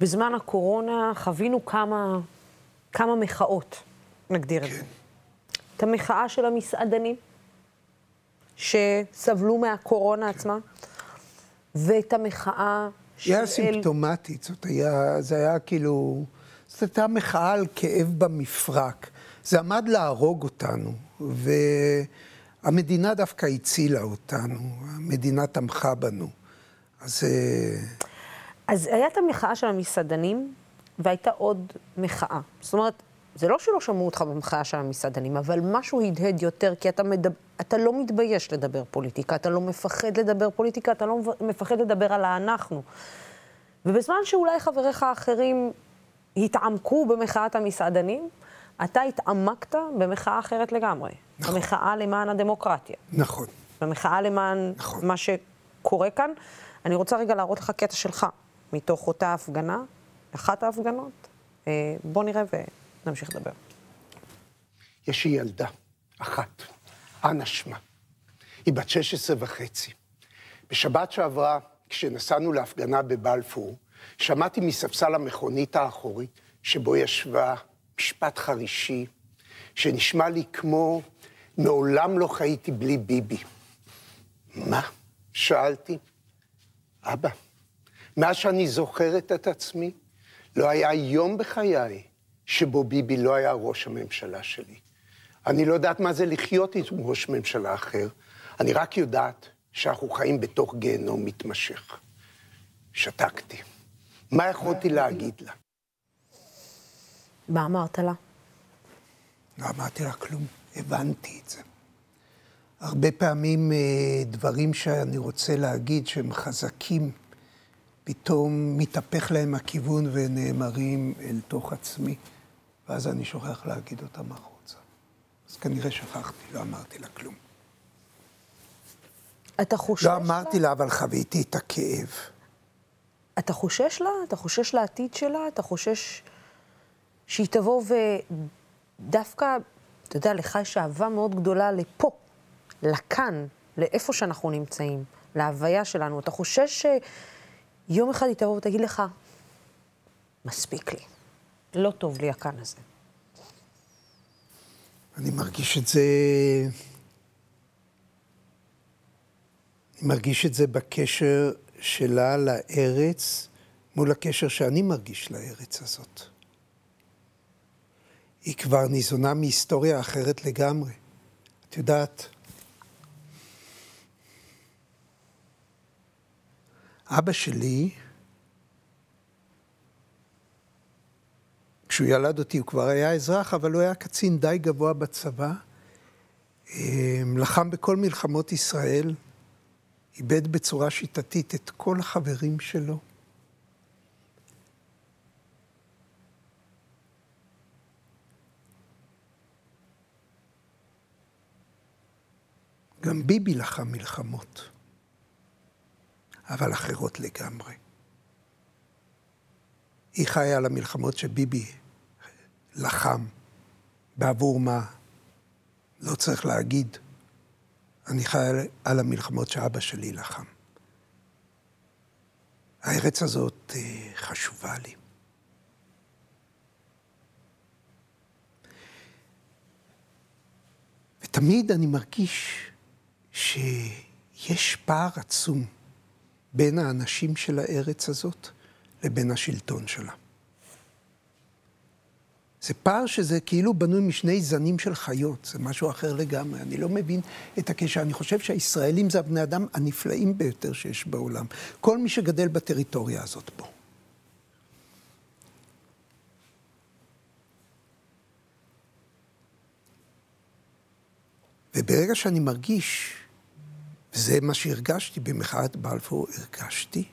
[SPEAKER 9] בזמן הקורונה חווינו כמה, כמה מחאות, נגדיר את זה. את המחאה של המסעדנים, שסבלו מהקורונה עצמה, ואת המחאה של...
[SPEAKER 10] היא הייתה סימפטומטית, זאת היה, זה היה כאילו, זאת הייתה מחאה על כאב במפרק. זה עמד להרוג אותנו, והמדינה דווקא הצילה אותנו, המדינה תמכה בנו. אז... אה,
[SPEAKER 9] אז הייתה המחאה של המסעדנים, והייתה עוד מחאה. זאת אומרת, זה לא שלא שמעו אותך במחאה של המסעדנים, אבל משהו הדהד יותר, כי אתה, מדבר, אתה לא מתבייש לדבר פוליטיקה, אתה לא מפחד לדבר פוליטיקה, אתה לא מפחד לדבר על האנחנו. ובזמן שאולי חבריך האחרים התעמקו במחאת המסעדנים, אתה התעמקת במחאה אחרת לגמרי. נכון. במחאה למען הדמוקרטיה.
[SPEAKER 10] נכון.
[SPEAKER 9] במחאה למען נכון. מה שקורה כאן. אני רוצה רגע להראות לך קטע שלך, מתוך אותה הפגנה, אחת ההפגנות. אה, בוא נראה ונמשיך לדבר.
[SPEAKER 10] יש לי ילדה, אחת, אנה שמה. היא בת 16 וחצי. בשבת שעברה, כשנסענו להפגנה בבלפור, שמעתי מספסל המכונית האחורית, שבו ישבה משפט חרישי, שנשמע לי כמו מעולם לא חייתי בלי ביבי. מה? שאלתי. אבא, מאז שאני זוכרת את עצמי, לא היה יום בחיי שבו ביבי לא היה ראש הממשלה שלי. אני לא יודעת מה זה לחיות עם ראש ממשלה אחר, אני רק יודעת שאנחנו חיים בתוך גיהנום מתמשך. שתקתי. מה יכולתי להגיד לה?
[SPEAKER 9] מה אמרת לה?
[SPEAKER 10] לא אמרתי לה כלום, הבנתי את זה. הרבה פעמים אה, דברים שאני רוצה להגיד שהם חזקים, פתאום מתהפך להם הכיוון ונאמרים אל תוך עצמי, ואז אני שוכח להגיד אותם החוצה. אז כנראה שכחתי, לא אמרתי לה כלום.
[SPEAKER 9] אתה חושש
[SPEAKER 10] לה? לא אמרתי לה, אבל חוויתי את הכאב.
[SPEAKER 9] אתה חושש לה? אתה חושש לעתיד שלה? אתה חושש שהיא תבוא ודווקא, אתה יודע, לך יש אהבה מאוד גדולה לפה, לכאן, לאיפה שאנחנו נמצאים, להוויה שלנו. אתה חושש שיום אחד היא תבוא ותגיד לך, מספיק לי, לא טוב לי הכאן הזה.
[SPEAKER 10] אני מרגיש את זה... אני מרגיש את זה בקשר שלה לארץ מול הקשר שאני מרגיש לארץ הזאת. היא כבר ניזונה מהיסטוריה אחרת לגמרי. את יודעת, אבא שלי, כשהוא ילד אותי הוא כבר היה אזרח, אבל הוא היה קצין די גבוה בצבא. אמ, לחם בכל מלחמות ישראל, איבד בצורה שיטתית את כל החברים שלו. גם ביבי לחם מלחמות, אבל אחרות לגמרי. היא חיה על המלחמות שביבי לחם. בעבור מה? לא צריך להגיד. אני חי על המלחמות שאבא שלי לחם. הארץ הזאת אה, חשובה לי. ותמיד אני מרגיש שיש פער עצום בין האנשים של הארץ הזאת לבין השלטון שלה. זה פער שזה כאילו בנוי משני זנים של חיות, זה משהו אחר לגמרי. אני לא מבין את הקשר. אני חושב שהישראלים זה הבני אדם הנפלאים ביותר שיש בעולם. כל מי שגדל בטריטוריה הזאת פה. וברגע שאני מרגיש, וזה מה שהרגשתי במחאת בלפור, הרגשתי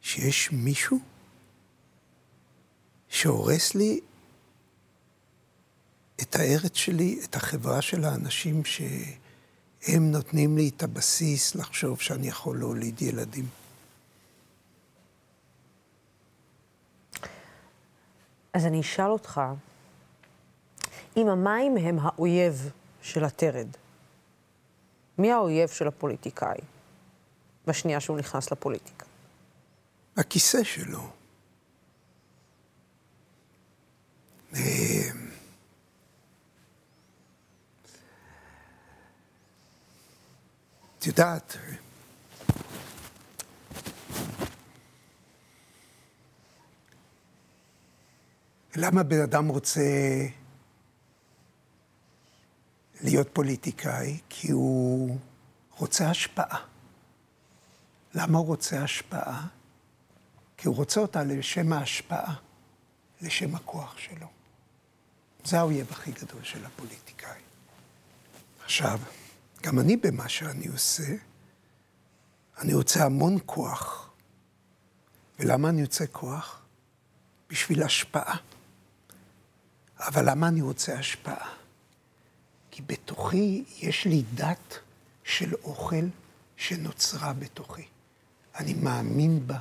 [SPEAKER 10] שיש מישהו שהורס לי את הארץ שלי, את החברה של האנשים הם נותנים לי את הבסיס לחשוב שאני יכול להוליד ילדים.
[SPEAKER 9] אז אני אשאל אותך, אם המים הם האויב של הטרד, מי האויב של הפוליטיקאי בשנייה שהוא נכנס לפוליטיקה?
[SPEAKER 10] הכיסא שלו. אה, את יודעת, למה בן אדם רוצה להיות פוליטיקאי? כי הוא רוצה השפעה. למה הוא רוצה השפעה? כי הוא רוצה אותה לשם ההשפעה, לשם הכוח שלו. זה האויב הכי גדול של הפוליטיקאי. עכשיו, גם אני במה שאני עושה, אני רוצה המון כוח. ולמה אני רוצה כוח? בשביל השפעה. אבל למה אני רוצה השפעה? כי בתוכי יש לי דת של אוכל שנוצרה בתוכי. אני מאמין בה,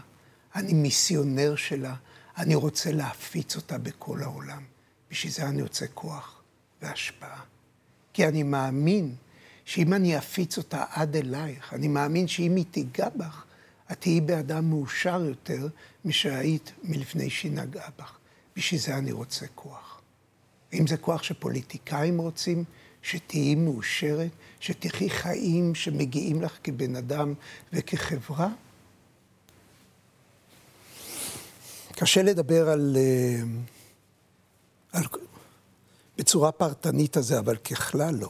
[SPEAKER 10] אני מיסיונר שלה, אני רוצה להפיץ אותה בכל העולם. בשביל זה אני רוצה כוח והשפעה. כי אני מאמין שאם אני אפיץ אותה עד אלייך, אני מאמין שאם היא תיגע בך, את תהיי באדם מאושר יותר משהיית מלפני שהיא נגעה בך. בשביל זה אני רוצה כוח. אם זה כוח שפוליטיקאים רוצים, שתהיי מאושרת, שתחי חיים שמגיעים לך כבן אדם וכחברה. קשה לדבר על, אה, על... בצורה פרטנית הזה, אבל ככלל לא.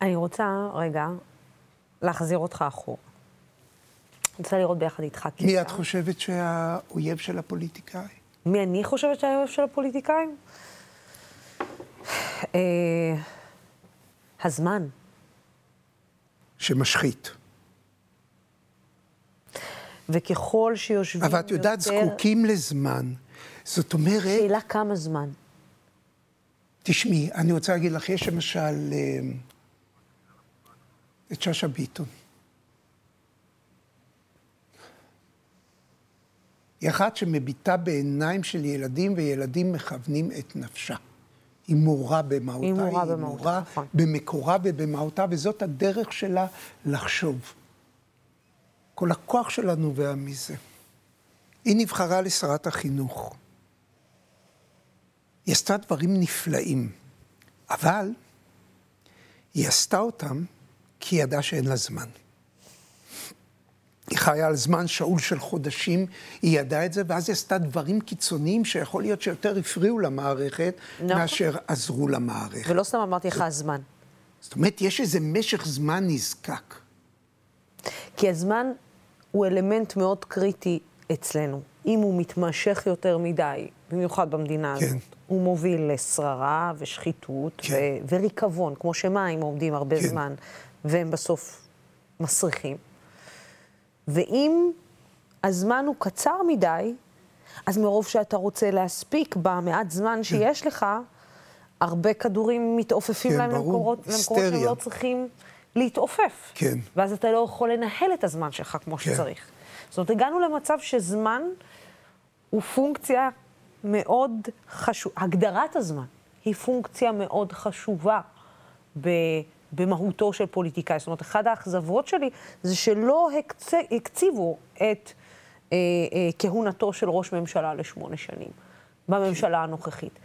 [SPEAKER 9] אני רוצה רגע להחזיר אותך אחורה. אני רוצה לראות ביחד איתך כיתה.
[SPEAKER 10] מי את חושבת שהאויב של הפוליטיקאי?
[SPEAKER 9] מי אני חושבת שהאויב של הפוליטיקאים? אה, הזמן.
[SPEAKER 10] שמשחית.
[SPEAKER 9] וככל שיושבים
[SPEAKER 10] אבל את יודעת, זקוקים לזמן. זאת אומרת...
[SPEAKER 9] שאלה כמה זמן.
[SPEAKER 10] תשמעי, אני רוצה להגיד לך, יש למשל אה, את שאשא ביטון. היא אחת שמביטה בעיניים של ילדים, וילדים מכוונים את נפשה. היא מורה במהותה,
[SPEAKER 9] היא מורה
[SPEAKER 10] היא מורה
[SPEAKER 9] נכון.
[SPEAKER 10] במקורה ובמהותה, וזאת הדרך שלה לחשוב. כל הכוח שלה נובע מזה. היא נבחרה לשרת החינוך. היא עשתה דברים נפלאים, אבל היא עשתה אותם כי היא ידעה שאין לה זמן. היא חיה על זמן שאול של חודשים, היא ידעה את זה, ואז היא עשתה דברים קיצוניים שיכול להיות שיותר הפריעו למערכת,
[SPEAKER 9] נכון.
[SPEAKER 10] מאשר עזרו למערכת.
[SPEAKER 9] ולא סתם אמרתי לך הזמן.
[SPEAKER 10] זאת אומרת, יש איזה משך זמן נזקק.
[SPEAKER 9] כי הזמן הוא אלמנט מאוד קריטי אצלנו. אם הוא מתמשך יותר מדי, במיוחד במדינה
[SPEAKER 10] כן.
[SPEAKER 9] הזאת, הוא מוביל לשררה ושחיתות
[SPEAKER 10] כן.
[SPEAKER 9] ו- וריקבון, כמו שמים עומדים הרבה
[SPEAKER 10] כן.
[SPEAKER 9] זמן, והם בסוף מסריחים. ואם הזמן הוא קצר מדי, אז מרוב שאתה רוצה להספיק במעט זמן שיש לך, הרבה כדורים מתעופפים
[SPEAKER 10] כן,
[SPEAKER 9] להם
[SPEAKER 10] ברור.
[SPEAKER 9] למקורות, למקורות שהם. לא צריכים להתעופף.
[SPEAKER 10] כן.
[SPEAKER 9] ואז אתה לא יכול לנהל את הזמן שלך כמו
[SPEAKER 10] כן.
[SPEAKER 9] שצריך. זאת אומרת, הגענו למצב שזמן הוא פונקציה מאוד חשובה, הגדרת הזמן היא פונקציה מאוד חשובה ב, במהותו של פוליטיקאי. זאת אומרת, אחת האכזבות שלי זה שלא הקצ... הקציבו את אה, אה, כהונתו של ראש ממשלה לשמונה שנים בממשלה הנוכחית.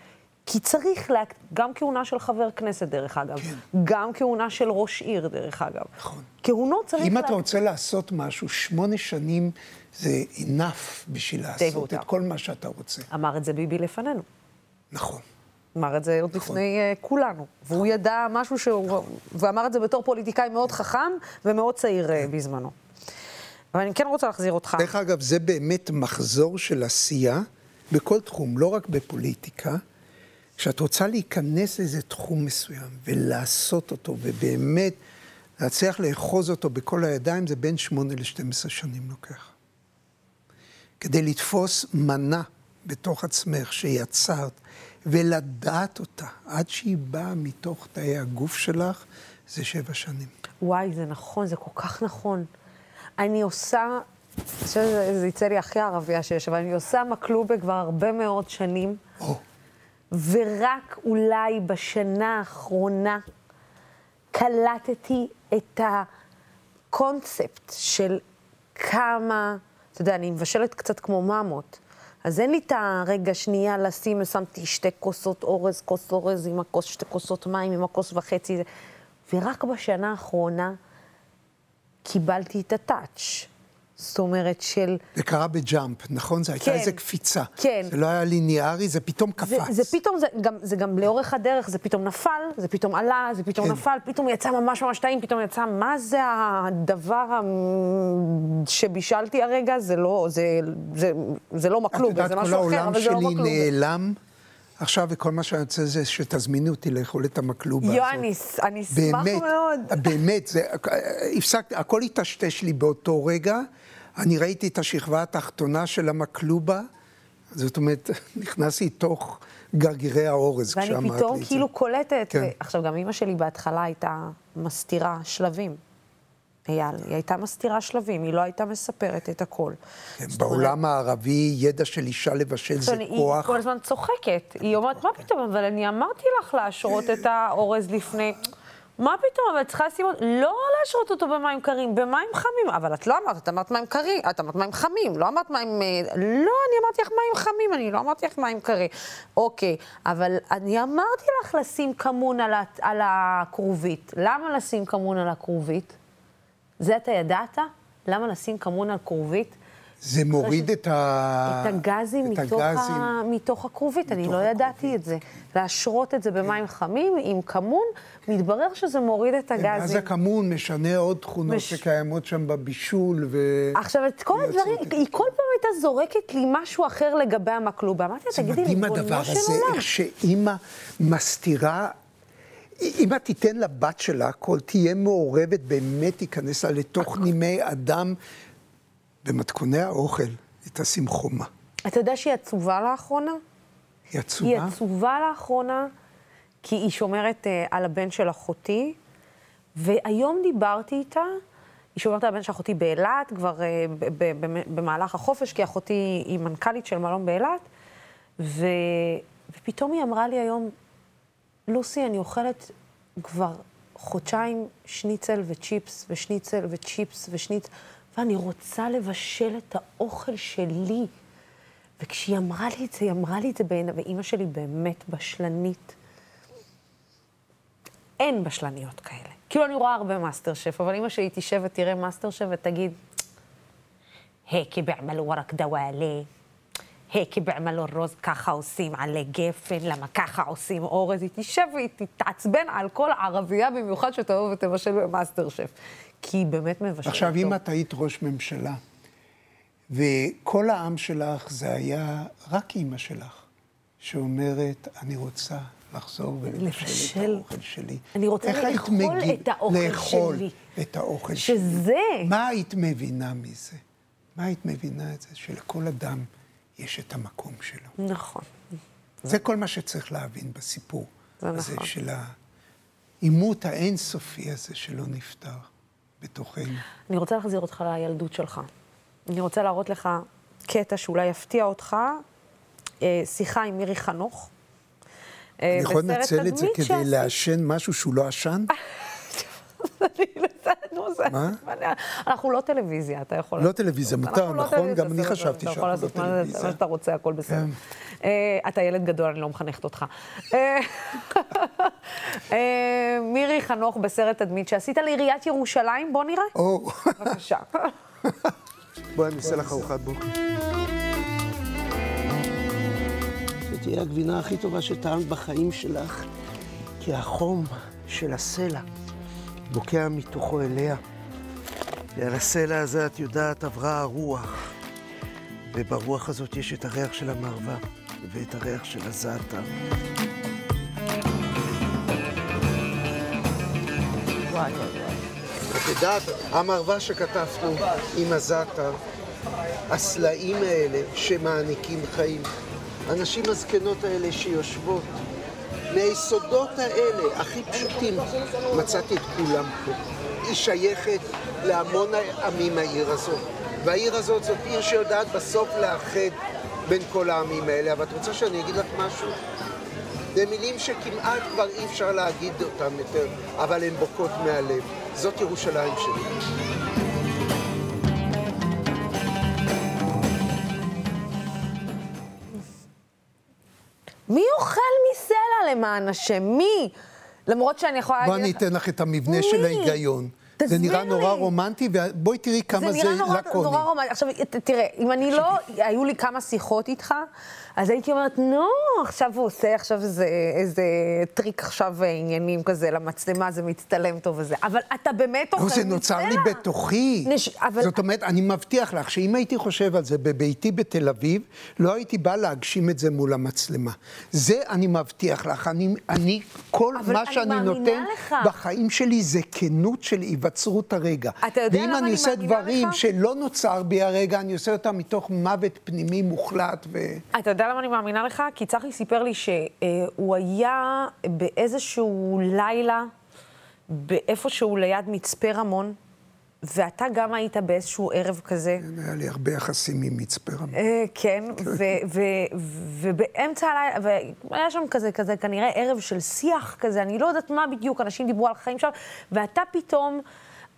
[SPEAKER 9] כי צריך, לה... גם כהונה של חבר כנסת, דרך אגב,
[SPEAKER 10] כן.
[SPEAKER 9] גם כהונה של ראש עיר, דרך אגב.
[SPEAKER 10] נכון.
[SPEAKER 9] כהונות צריך...
[SPEAKER 10] אם
[SPEAKER 9] לה...
[SPEAKER 10] אתה רוצה לעשות משהו, שמונה שנים זה enough בשביל לעשות
[SPEAKER 9] והותר.
[SPEAKER 10] את כל מה שאתה רוצה.
[SPEAKER 9] אמר את זה ביבי לפנינו.
[SPEAKER 10] נכון.
[SPEAKER 9] אמר את זה עוד לפני uh, כולנו. והוא ידע משהו שהוא... ואמר את זה בתור פוליטיקאי מאוד חכם ומאוד צעיר uh, בזמנו. אבל אני כן רוצה להחזיר אותך.
[SPEAKER 10] דרך אגב, זה באמת מחזור של עשייה בכל תחום, לא רק בפוליטיקה. כשאת רוצה להיכנס לאיזה תחום מסוים ולעשות אותו, ובאמת להצליח לאחוז אותו בכל הידיים, זה בין שמונה ל-12 שנים לוקח. כדי לתפוס מנה בתוך עצמך שיצרת ולדעת אותה עד שהיא באה מתוך תאי הגוף שלך, זה שבע שנים.
[SPEAKER 9] וואי, זה נכון, זה כל כך נכון. אני עושה, אני חושבת שזה זה יצא לי הכי ערבייה שיש, אבל אני עושה מקלובה כבר הרבה מאוד שנים, ורק אולי בשנה האחרונה קלטתי את הקונספט של כמה, אתה יודע, אני מבשלת קצת כמו ממות. אז אין לי את הרגע שנייה לשים, שמתי שתי כוסות אורז, כוס אורז עם הכוס, שתי כוסות מים עם הכוס וחצי. ורק בשנה האחרונה קיבלתי את הטאץ'. זאת אומרת של...
[SPEAKER 10] זה קרה בג'אמפ, נכון? זו הייתה
[SPEAKER 9] כן,
[SPEAKER 10] איזו קפיצה.
[SPEAKER 9] כן.
[SPEAKER 10] זה לא היה ליניארי, זה פתאום קפץ.
[SPEAKER 9] זה, זה פתאום, זה גם, זה גם לאורך הדרך, זה פתאום נפל, זה פתאום עלה, זה פתאום
[SPEAKER 10] כן.
[SPEAKER 9] נפל, פתאום יצא ממש ממש טעים, פתאום יצא, מה זה הדבר שבישלתי הרגע? זה לא, זה, זה, זה לא
[SPEAKER 10] את יודעת,
[SPEAKER 9] זה
[SPEAKER 10] כל
[SPEAKER 9] משהו אחר,
[SPEAKER 10] העולם
[SPEAKER 9] אבל זה לא
[SPEAKER 10] שלי
[SPEAKER 9] מקלובה.
[SPEAKER 10] נעלם עכשיו, וכל מה שאני רוצה זה שתזמינו אותי לאכול את המקלובה הזאת.
[SPEAKER 9] יו, אני, אני אשמח
[SPEAKER 10] באמת,
[SPEAKER 9] מאוד.
[SPEAKER 10] באמת, זה, הפסקתי, הכל התשתש לי באותו רגע. אני ראיתי את השכבה התחתונה של המקלובה, זאת אומרת, נכנסתי תוך גרגירי האורז כשאמרת לי את זה.
[SPEAKER 9] ואני פתאום כאילו קולטת,
[SPEAKER 10] כן.
[SPEAKER 9] ו- עכשיו גם אימא שלי בהתחלה הייתה מסתירה שלבים. אייל, היא הייתה מסתירה שלבים, היא לא הייתה מספרת את הכל.
[SPEAKER 10] כן, בעולם הערבי, ידע של אישה לבשל זה
[SPEAKER 9] היא
[SPEAKER 10] כוח.
[SPEAKER 9] כל הזמן צוחקת. היא אומרת, מה פתאום, אבל אני אמרתי לך להשרות את האורז לפני. מה פתאום, אבל את צריכה לשים אותו, לא להשרות אותו במים קרים, במים חמים. אבל את לא אמרת, את אמרת מים קרים, את אמרת מים חמים, לא אמרת מים... אה, לא, אני אמרתי לך מים חמים, אני לא אמרתי לך מים קרים. אוקיי, אבל אני אמרתי לך לשים כמון על, על הכרובית. למה לשים כמון על הכרובית? זה אתה ידעת? למה לשים כמון על כרובית?
[SPEAKER 10] זה מוריד את ה...
[SPEAKER 9] את הגזים,
[SPEAKER 10] את
[SPEAKER 9] מתוך,
[SPEAKER 10] הגזים.
[SPEAKER 9] ה... מתוך הכרובית, אני לא ידעתי את זה. להשרות את זה במים חמים עם כמון, מתברר שזה מוריד את
[SPEAKER 10] כן, אז
[SPEAKER 9] הגזים.
[SPEAKER 10] הכמון משנה עוד תכונות
[SPEAKER 9] מש-
[SPEAKER 10] שקיימות שם בבישול, ו...
[SPEAKER 9] עכשיו, את כל הדברים, היא כל פעם הייתה זורקת לי משהו אחר לגבי המקלובה. אמרתי לה,
[SPEAKER 10] זה
[SPEAKER 9] תגידי לי,
[SPEAKER 10] מדהים הדבר
[SPEAKER 9] ריבונו של
[SPEAKER 10] הזה,
[SPEAKER 9] עולם.
[SPEAKER 10] איך שאימא מסתירה, אם את תיתן לבת שלה הכל, תהיה מעורבת, באמת תיכנס לה לתוך נימי אדם, במתכוני האוכל, היא תשים חומה.
[SPEAKER 9] אתה יודע שהיא עצובה לאחרונה?
[SPEAKER 10] היא עצובה?
[SPEAKER 9] היא עצובה לאחרונה, כי היא שומרת uh, על הבן של אחותי, והיום דיברתי איתה, היא שומרת על הבן של אחותי באילת, כבר uh, במהלך החופש, כי אחותי היא מנכ"לית של מלון באילת, ו... ופתאום היא אמרה לי היום, לוסי, אני אוכלת כבר חודשיים שניצל וצ'יפס, ושניצל וצ'יפס ושניצל, ואני רוצה לבשל את האוכל שלי. וכשהיא אמרה לי את זה, היא אמרה לי את זה בעיניי, ואימא שלי באמת בשלנית. אין בשלניות כאלה. כאילו, אני רואה הרבה מאסטר שף, אבל אימא שלי תשב ותראה מאסטר שף ותגיד, هيك بيعملوا ورق دوالي, هيك بيعملوا الرز, ככה עושים עלי גפן, למה ככה עושים אורז, היא תשב והיא תתעצבן על כל ערבייה, במיוחד שתבוא ותבשל במאסטר שף. כי היא באמת מבשלת
[SPEAKER 10] עכשיו,
[SPEAKER 9] טוב.
[SPEAKER 10] אם את היית ראש ממשלה, וכל העם שלך זה היה רק אימא שלך, שאומרת, אני רוצה לחזור ולבשל את. האוכל שלי.
[SPEAKER 9] אני רוצה לאכול
[SPEAKER 10] מגיב-
[SPEAKER 9] את האוכל
[SPEAKER 10] לאכול
[SPEAKER 9] שלי.
[SPEAKER 10] את האוכל שלי.
[SPEAKER 9] שזה...
[SPEAKER 10] מה היית מבינה מזה? מה היית מבינה את זה? שלכל אדם יש את המקום שלו.
[SPEAKER 9] נכון.
[SPEAKER 10] זה כל מה שצריך להבין בסיפור.
[SPEAKER 9] זה נכון.
[SPEAKER 10] של העימות האינסופי הזה שלא נפתר בתוכנו.
[SPEAKER 9] אני רוצה להחזיר אותך לילדות שלך. אני רוצה להראות לך קטע שאולי יפתיע אותך, אה, שיחה עם מירי חנוך. אה,
[SPEAKER 10] אני יכול לנצל את זה כדי. לעשן משהו שהוא לא עשן?
[SPEAKER 9] נו, זה-
[SPEAKER 10] מה?
[SPEAKER 9] אנחנו לא טלוויזיה, אתה יכול...
[SPEAKER 10] לא
[SPEAKER 9] לעשות.
[SPEAKER 10] טלוויזיה, מותר,
[SPEAKER 9] לא
[SPEAKER 10] נכון?
[SPEAKER 9] טלוויזיה,
[SPEAKER 10] גם אני חשבתי
[SPEAKER 9] אתה
[SPEAKER 10] שאנחנו
[SPEAKER 9] יכול
[SPEAKER 10] לא
[SPEAKER 9] לעשות מה-
[SPEAKER 10] טלוויזיה.
[SPEAKER 9] מה שאתה רוצה, הכל בסדר.
[SPEAKER 10] כן.
[SPEAKER 9] אה, אתה ילד גדול, אני לא מחנכת אותך. אה, אה, מירי חנוך בסרט תדמית שעשית לעיריית ירושלים, בוא נראה.
[SPEAKER 10] או,
[SPEAKER 9] בבקשה.
[SPEAKER 10] בואי אני אעשה לך ארוחת בוקר.
[SPEAKER 13] שתהיה הגבינה הכי טובה שטעמת בחיים שלך, כי החום של הסלע בוקע מתוכו אליה. ועל הסלע הזה, את יודעת, עברה הרוח. וברוח הזאת יש את הריח של המרווה ואת הריח של הזעתר.
[SPEAKER 10] וואי, וואי, וואי. את יודעת, המרווה שכתבנו עם הזעתר, הסלעים האלה שמעניקים חיים,
[SPEAKER 13] הנשים הזקנות האלה שיושבות. מהיסודות האלה, הכי פשוטים, מצאתי את כולם פה. היא שייכת להמון עמים העיר הזאת. והעיר הזאת זאת עיר שיודעת בסוף לאחד בין כל העמים האלה. אבל את רוצה שאני אגיד לך משהו? זה מילים שכמעט כבר אי אפשר להגיד אותן יותר, אבל הן בוקעות מהלב. זאת ירושלים שלי.
[SPEAKER 9] מי אוכל מסלע למען השם? מי? למרות שאני יכולה
[SPEAKER 10] בוא
[SPEAKER 9] להגיד
[SPEAKER 10] אני
[SPEAKER 9] לך...
[SPEAKER 10] אתן לך את המבנה של
[SPEAKER 9] מי?
[SPEAKER 10] ההיגיון. זה נראה נורא
[SPEAKER 9] לי.
[SPEAKER 10] רומנטי, ובואי תראי כמה זה
[SPEAKER 9] נראה נורא,
[SPEAKER 10] לקוני.
[SPEAKER 9] נורא רומנטי. עכשיו, תראה, אם אני לא, היו לי כמה שיחות איתך, אז הייתי אומרת, נו, עכשיו הוא עושה עכשיו איזה, איזה טריק עכשיו אה, עניינים כזה למצלמה, זה מצטלם טוב וזה. אבל אתה באמת אוכל מסלע.
[SPEAKER 10] זה נוצר לי בתוכי.
[SPEAKER 9] נש- אבל-
[SPEAKER 10] זאת אומרת, אני מבטיח לך שאם הייתי חושב על זה בביתי בתל אביב, לא הייתי בא להגשים את זה מול המצלמה. זה אני מבטיח לך. אני, אני כל מה
[SPEAKER 9] אני
[SPEAKER 10] שאני
[SPEAKER 9] מאמינה
[SPEAKER 10] נותן
[SPEAKER 9] לך.
[SPEAKER 10] בחיים שלי זה כנות של היווצרות הרגע.
[SPEAKER 9] אתה יודע
[SPEAKER 10] ואם
[SPEAKER 9] למה
[SPEAKER 10] אני
[SPEAKER 9] אני
[SPEAKER 10] עושה
[SPEAKER 9] מאמינה
[SPEAKER 10] דברים
[SPEAKER 9] לך?
[SPEAKER 10] שלא נוצר בי הרגע, אני עושה אותם מתוך מוות פנימי מוחלט. ו...
[SPEAKER 9] אתה יודע למה אני מאמינה לך? כי צחי סיפר לי שהוא היה באיזשהו לילה, באיפשהו ליד מצפה רמון, ואתה גם היית באיזשהו ערב כזה.
[SPEAKER 10] היה לי הרבה יחסים עם מצפה רמון.
[SPEAKER 9] אה, כן, ובאמצע הלילה, והיה שם כזה, כזה, כנראה ערב של שיח כזה, אני לא יודעת מה בדיוק, אנשים דיברו על חיים שם, ואתה פתאום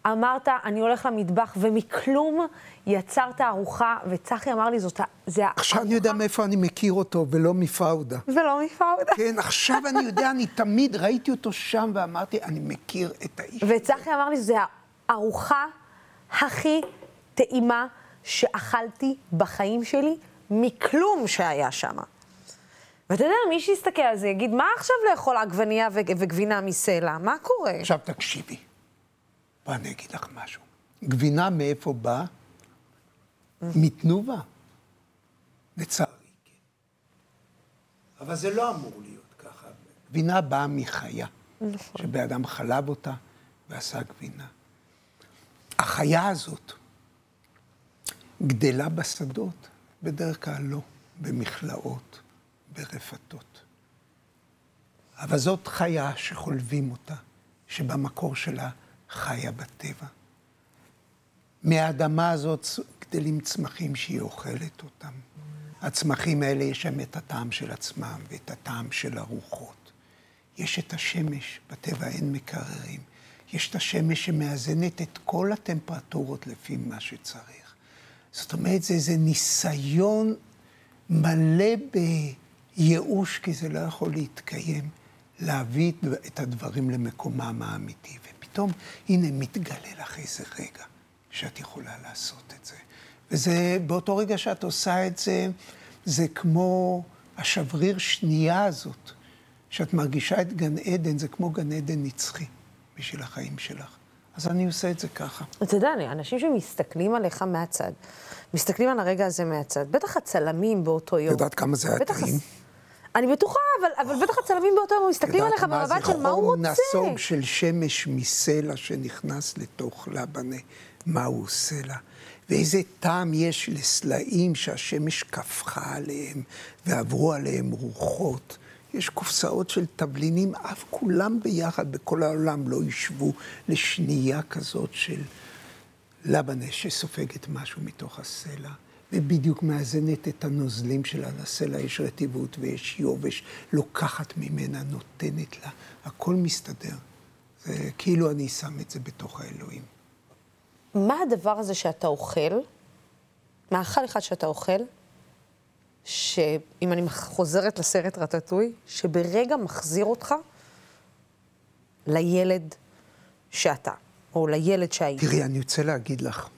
[SPEAKER 9] אמרת, אני הולך למטבח, ומכלום יצרת ארוחה, וצחי אמר לי, זאת, ה- זה ה...
[SPEAKER 10] עכשיו אני יודע מאיפה אני מכיר אותו, ולא מפאודה.
[SPEAKER 9] ולא מפאודה.
[SPEAKER 10] כן, עכשיו אני יודע, אני תמיד ראיתי אותו שם ואמרתי, אני מכיר את האיש.
[SPEAKER 9] וצחי אמר לי, זה הארוחה הכי טעימה שאכלתי בחיים שלי, מכלום שהיה שם. ואתה יודע, מי שיסתכל על זה יגיד, מה עכשיו לאכול עגבנייה ו- וגבינה מסלע? מה קורה?
[SPEAKER 10] עכשיו תקשיבי. בוא אני אגיד לך משהו. גבינה מאיפה באה? מתנובה. לצערי, כן. אבל זה לא אמור להיות ככה. גבינה באה מחיה.
[SPEAKER 9] נכון.
[SPEAKER 10] שבן אדם חלב אותה ועשה גבינה. החיה הזאת גדלה בשדות, בדרך כלל לא, במכלאות, ברפתות. אבל זאת חיה שחולבים אותה, שבמקור שלה חיה בטבע. מהאדמה הזאת גדלים צמחים שהיא אוכלת אותם. הצמחים האלה יש להם את הטעם של עצמם ואת הטעם של הרוחות. יש את השמש, בטבע אין מקררים. יש את השמש שמאזנת את כל הטמפרטורות לפי מה שצריך. זאת אומרת, זה איזה ניסיון מלא בייאוש, כי זה לא יכול להתקיים, להביא את הדברים למקומם האמיתי. ופתאום, הנה, מתגלה לך איזה רגע שאת יכולה לעשות את זה. וזה, באותו רגע שאת עושה את זה, זה כמו השבריר שנייה הזאת, שאת מרגישה את גן עדן, זה כמו גן עדן נצחי בשביל החיים שלך. אז אני עושה את זה ככה.
[SPEAKER 9] אתה יודע, אנשים שמסתכלים עליך מהצד, מסתכלים על הרגע הזה מהצד, בטח הצלמים באותו יום.
[SPEAKER 10] יודעת כמה זה היה
[SPEAKER 9] בטח
[SPEAKER 10] טעים?
[SPEAKER 9] אני בטוחה, אבל, אבל בטח הצלמים באותו יום מסתכלים עליך
[SPEAKER 10] יודעת מה
[SPEAKER 9] במבט
[SPEAKER 10] זה
[SPEAKER 9] של מה הוא רוצה.
[SPEAKER 10] נסוג של שמש מסלע שנכנס לתוך לבנה, מה הוא עושה לה. ואיזה טעם יש לסלעים שהשמש קפחה עליהם ועברו עליהם רוחות. יש קופסאות של תבלינים, אף כולם ביחד בכל העולם לא ישבו לשנייה כזאת של לבנה שסופגת משהו מתוך הסלע. ובדיוק מאזנת את הנוזלים שלה, לסלע יש רטיבות ויש יובש, לוקחת ממנה, נותנת לה, הכל מסתדר. זה כאילו אני שם את זה בתוך האלוהים.
[SPEAKER 9] מה הדבר הזה שאתה אוכל, מאכל אחד שאתה אוכל, שאם אני חוזרת לסרט רטטוי, שברגע מחזיר אותך לילד שאתה, או לילד שהיית.
[SPEAKER 10] תראי, אני רוצה להגיד לך,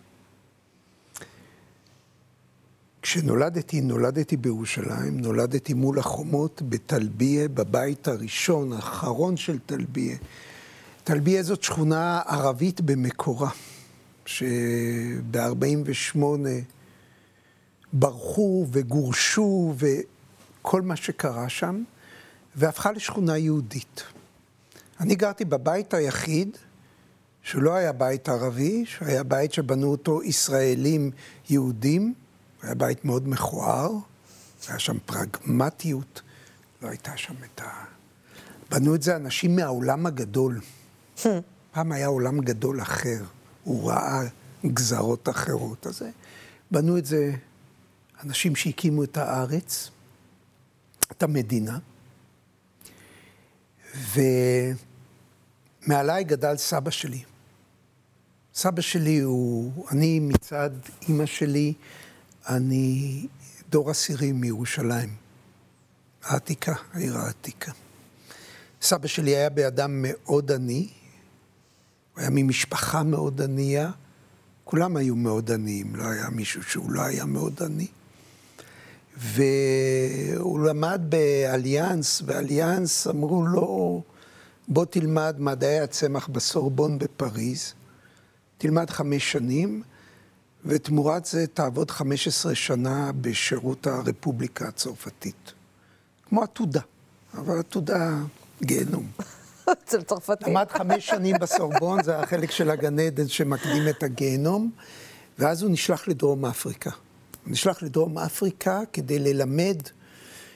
[SPEAKER 10] כשנולדתי, נולדתי בירושלים, נולדתי מול החומות בתלביה, בבית הראשון, האחרון של תלביה. תלביה זאת שכונה ערבית במקורה, שב-48' ברחו וגורשו וכל מה שקרה שם, והפכה לשכונה יהודית. אני גרתי בבית היחיד, שלא היה בית ערבי, שהיה בית שבנו אותו ישראלים יהודים, היה בית מאוד מכוער, היה שם פרגמטיות, לא הייתה שם את ה... בנו את זה אנשים מהעולם הגדול. פעם היה עולם גדול אחר, הוא ראה גזרות אחרות. אז בנו את זה אנשים שהקימו את הארץ, את המדינה, ומעליי גדל סבא שלי. סבא שלי הוא, אני מצד אימא שלי, אני דור עשירי מירושלים. העתיקה, העיר העתיקה. סבא שלי היה באדם מאוד עני, הוא היה ממשפחה מאוד ענייה, כולם היו מאוד עניים, לא היה מישהו שהוא לא היה מאוד עני. והוא למד באליאנס, ואליאנס אמרו לו, בוא תלמד מדעי הצמח בסורבון בפריז, תלמד חמש שנים, ותמורת זה תעבוד 15 שנה בשירות הרפובליקה הצרפתית. כמו עתודה, אבל עתודה גיהנום.
[SPEAKER 9] אצל צרפתים.
[SPEAKER 10] למד חמש שנים בסורבון, זה החלק של הגן עדן שמקדים את הגיהנום, ואז הוא נשלח לדרום אפריקה. הוא נשלח לדרום אפריקה כדי ללמד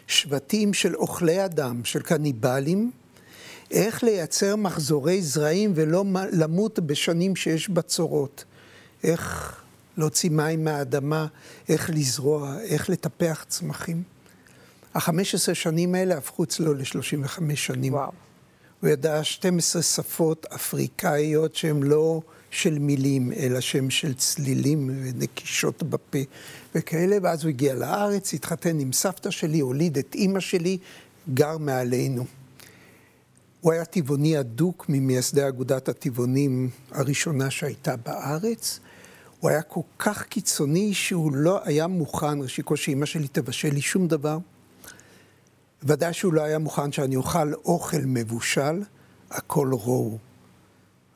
[SPEAKER 10] שבטים של אוכלי אדם, של קניבלים, איך לייצר מחזורי זרעים ולא למות בשנים שיש בצורות. איך להוציא מים מהאדמה, איך לזרוע, איך לטפח צמחים. החמש עשרה שנים האלה הפכו אצלו ל-35 שנים. וואו. הוא ידע 12 שפות אפריקאיות שהן לא של מילים, אלא שהן של צלילים ונקישות בפה וכאלה, ואז הוא הגיע לארץ, התחתן עם סבתא שלי, הוליד את אימא שלי, גר מעלינו. הוא היה טבעוני אדוק ממייסדי אגודת הטבעונים הראשונה שהייתה בארץ. הוא היה כל כך קיצוני שהוא לא היה מוכן, ראשית שאימא שלי תבשל לי שום דבר. ודאי שהוא לא היה מוכן שאני אוכל אוכל מבושל, הכל רואו.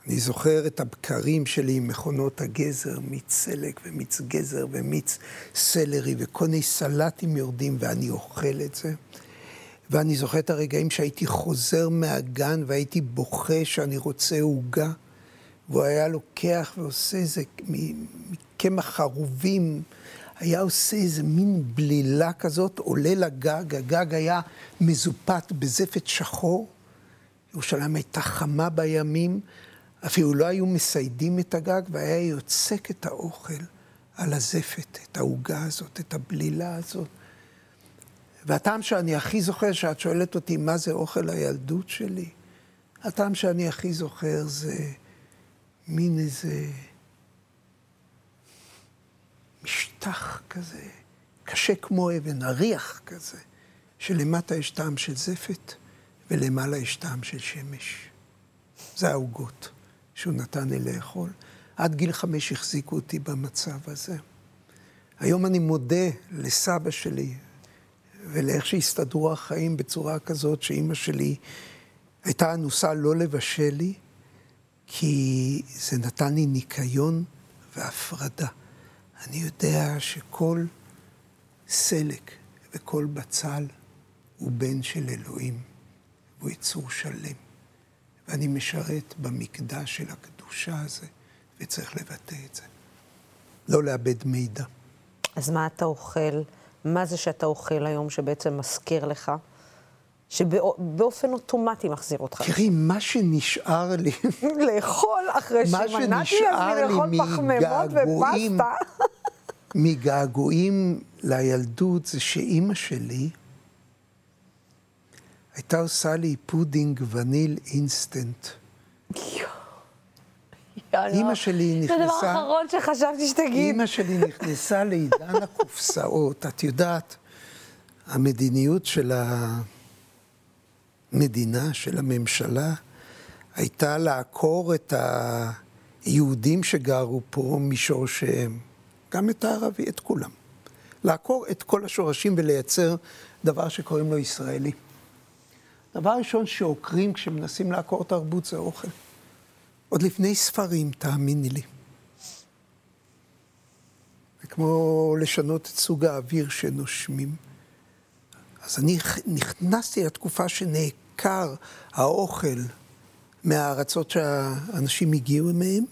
[SPEAKER 10] אני זוכר את הבקרים שלי עם מכונות הגזר, מיץ סלק ומיץ גזר ומיץ סלרי וכל מיני סלטים יורדים ואני אוכל את זה. ואני זוכר את הרגעים שהייתי חוזר מהגן והייתי בוכה שאני רוצה עוגה, והוא היה לוקח ועושה איזה מקמח חרובים. היה עושה איזה מין בלילה כזאת, עולה לגג, הגג היה מזופת בזפת שחור. ירושלים הייתה חמה בימים, אפילו לא היו מסיידים את הגג, והיה יוצק את האוכל על הזפת, את העוגה הזאת, את הבלילה הזאת. והטעם שאני הכי זוכר, שאת שואלת אותי מה זה אוכל הילדות שלי, הטעם שאני הכי זוכר זה מין איזה... משטח כזה, קשה כמו אבן, אריח כזה, שלמטה יש טעם של זפת ולמעלה יש טעם של שמש. זה העוגות שהוא נתן לי לאכול. עד גיל חמש החזיקו אותי במצב הזה. היום אני מודה לסבא שלי ולאיך שהסתדרו החיים בצורה כזאת שאימא שלי הייתה אנוסה לא לבשל לי, כי זה נתן לי ניקיון והפרדה. אני יודע שכל סלק וכל בצל הוא בן של אלוהים, הוא יצור שלם. ואני משרת במקדש של הקדושה הזה, וצריך לבטא את זה. לא לאבד מידע.
[SPEAKER 9] אז מה אתה אוכל? מה זה שאתה אוכל היום שבעצם מזכיר לך? שבאופן אוטומטי מחזיר אותך.
[SPEAKER 10] תראי, מה שנשאר לי...
[SPEAKER 9] לאכול אחרי שמנעתי לעצמי לאכול פחמימות ופסטה.
[SPEAKER 10] מגעגועים לילדות זה שאימא שלי הייתה עושה לי פודינג וניל אינסטנט. אימא שלי נכנסה...
[SPEAKER 9] זה הדבר האחרון שחשבתי שתגיד.
[SPEAKER 10] אימא שלי נכנסה לעידן הקופסאות. את יודעת, המדיניות של המדינה, של הממשלה, הייתה לעקור את היהודים שגרו פה משורשיהם. גם את הערבי, את כולם. לעקור את כל השורשים ולייצר דבר שקוראים לו ישראלי. דבר ראשון שעוקרים כשמנסים לעקור תרבות זה אוכל. עוד לפני ספרים, תאמיני לי. זה כמו לשנות את סוג האוויר שנושמים. אז אני נכנסתי לתקופה שנעקר האוכל מהארצות שהאנשים הגיעו מהם,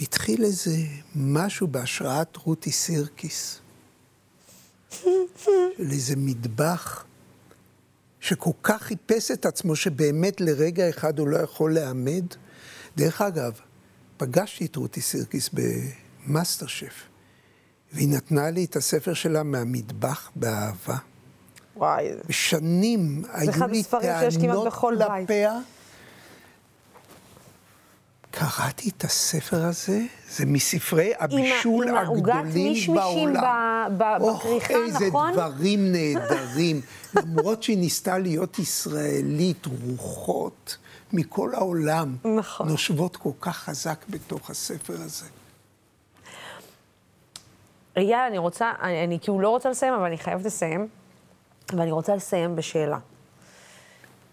[SPEAKER 10] והתחיל איזה משהו בהשראת רותי סירקיס. של איזה מטבח שכל כך חיפש את עצמו, שבאמת לרגע אחד הוא לא יכול לעמוד. דרך אגב, פגשתי את רותי סירקיס במאסטר שף, והיא נתנה לי את הספר שלה מהמטבח באהבה.
[SPEAKER 9] וואי.
[SPEAKER 10] שנים היו לי טענות. כלפיה. קראתי את הספר הזה, זה מספרי הבישול
[SPEAKER 9] עם העוגת
[SPEAKER 10] הגדולים
[SPEAKER 9] מישמישים
[SPEAKER 10] בעולם.
[SPEAKER 9] ב- ב-
[SPEAKER 10] אוח,
[SPEAKER 9] בכריכה,
[SPEAKER 10] איזה
[SPEAKER 9] נכון?
[SPEAKER 10] דברים נהדרים. למרות שהיא ניסתה להיות ישראלית, רוחות מכל העולם
[SPEAKER 9] נכון.
[SPEAKER 10] נושבות כל כך חזק בתוך הספר הזה.
[SPEAKER 9] אייל, אני רוצה, אני, אני כאילו לא רוצה לסיים, אבל אני חייבת לסיים, ואני רוצה לסיים בשאלה.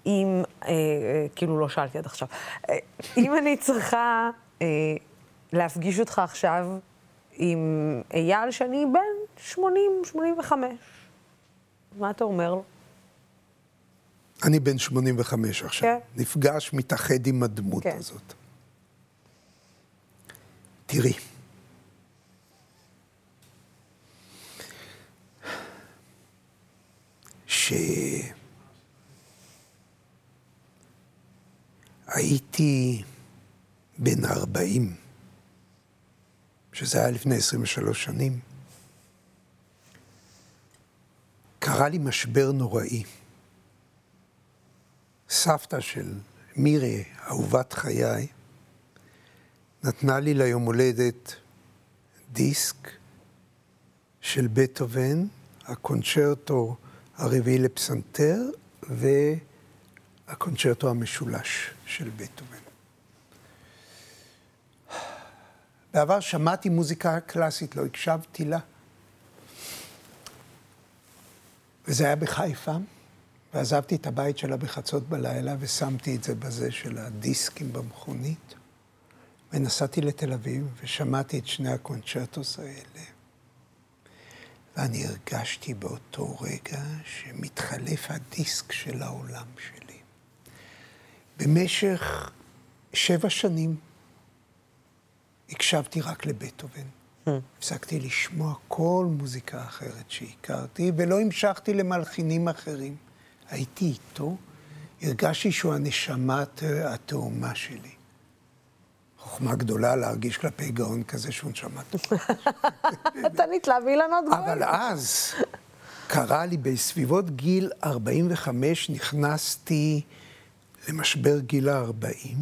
[SPEAKER 9] אם, אה, אה, כאילו לא שאלתי עד עכשיו, אה, אם אני צריכה אה, להפגיש אותך עכשיו עם אייל, שאני בן 80, 85, מה אתה אומר לו?
[SPEAKER 10] אני בן 85 עכשיו.
[SPEAKER 9] כן.
[SPEAKER 10] נפגש, מתאחד עם הדמות
[SPEAKER 9] כן.
[SPEAKER 10] הזאת. תראי, שהייתי בן 40, שזה היה לפני 23 שנים, קרה לי משבר נוראי. סבתא של מירי, אהובת חיי, נתנה לי ליום הולדת דיסק של בטהובן, הקונצ'רטו הרביעי לפסנתר והקונצ'רטו המשולש של בטהובן. בעבר שמעתי מוזיקה קלאסית, לא הקשבתי לה. וזה היה בחיפה, ועזבתי את הבית שלה בחצות בלילה ושמתי את זה בזה של הדיסקים במכונית. ונסעתי לתל אביב ושמעתי את שני הקונצ'רטוס האלה. ואני הרגשתי באותו רגע שמתחלף הדיסק של העולם שלי. במשך שבע שנים הקשבתי רק לבטהובן. הפסקתי לשמוע כל מוזיקה אחרת שהכרתי, ולא המשכתי למלחינים אחרים. הייתי איתו, הרגשתי שהוא הנשמה הת- התאומה שלי. חוכמה גדולה להרגיש כלפי גאון כזה שהוא טובה.
[SPEAKER 9] אתה נתלה באילנות גבוהים.
[SPEAKER 10] אבל אז קרה לי בסביבות גיל 45, נכנסתי למשבר גיל ה-40.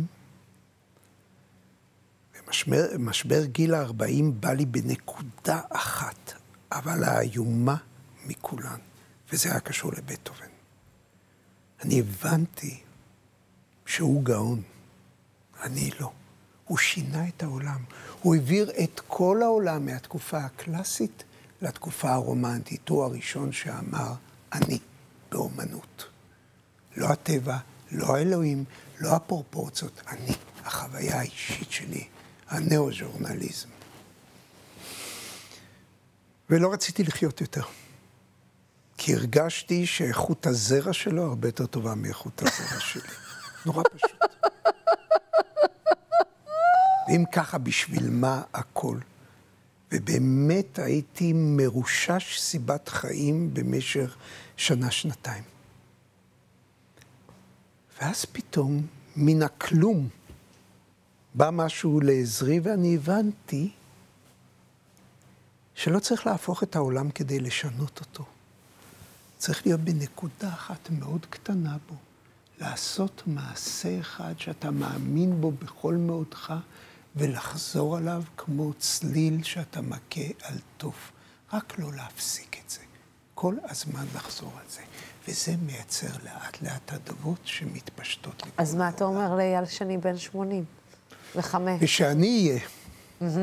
[SPEAKER 10] ומשבר משבר גיל ה-40 בא לי בנקודה אחת, אבל האיומה מכולן, וזה היה קשור לבטהובן. אני הבנתי שהוא גאון, אני לא. הוא שינה את העולם. הוא העביר את כל העולם מהתקופה הקלאסית לתקופה הרומנטית. הוא הראשון שאמר, אני באומנות. לא הטבע, לא האלוהים, לא הפרופורציות, אני, החוויה האישית שלי, הנאו-ז'ורנליזם. ולא רציתי לחיות יותר. כי הרגשתי שאיכות הזרע שלו הרבה יותר טובה מאיכות הזרע שלי. נורא פשוט. ואם ככה, בשביל מה הכל? ובאמת הייתי מרושש סיבת חיים במשך שנה-שנתיים. ואז פתאום, מן הכלום, בא משהו לעזרי, ואני הבנתי שלא צריך להפוך את העולם כדי לשנות אותו. צריך להיות בנקודה אחת מאוד קטנה בו, לעשות מעשה אחד שאתה מאמין בו בכל מאודך, ולחזור עליו כמו צליל שאתה מכה על תוף. רק לא להפסיק את זה. כל הזמן לחזור על זה. וזה מייצר לאט לאט הדבות שמתפשטות.
[SPEAKER 9] אז מה אתה אומר לאייל שאני בן 80 וחמש?
[SPEAKER 10] ושאני אהיה.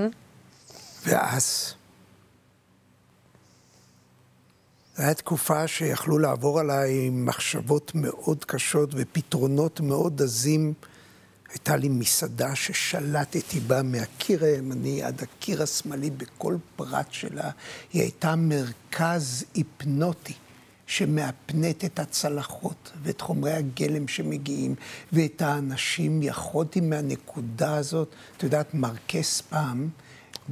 [SPEAKER 10] ואז, זו הייתה תקופה שיכלו לעבור עליי מחשבות מאוד קשות ופתרונות מאוד עזים. הייתה לי מסעדה ששלטתי בה מהקיר הימני עד הקיר השמאלי בכל פרט שלה. היא הייתה מרכז היפנוטי שמאפנט את הצלחות ואת חומרי הגלם שמגיעים ואת האנשים. יכולתי מהנקודה הזאת, את יודעת, מרקס פעם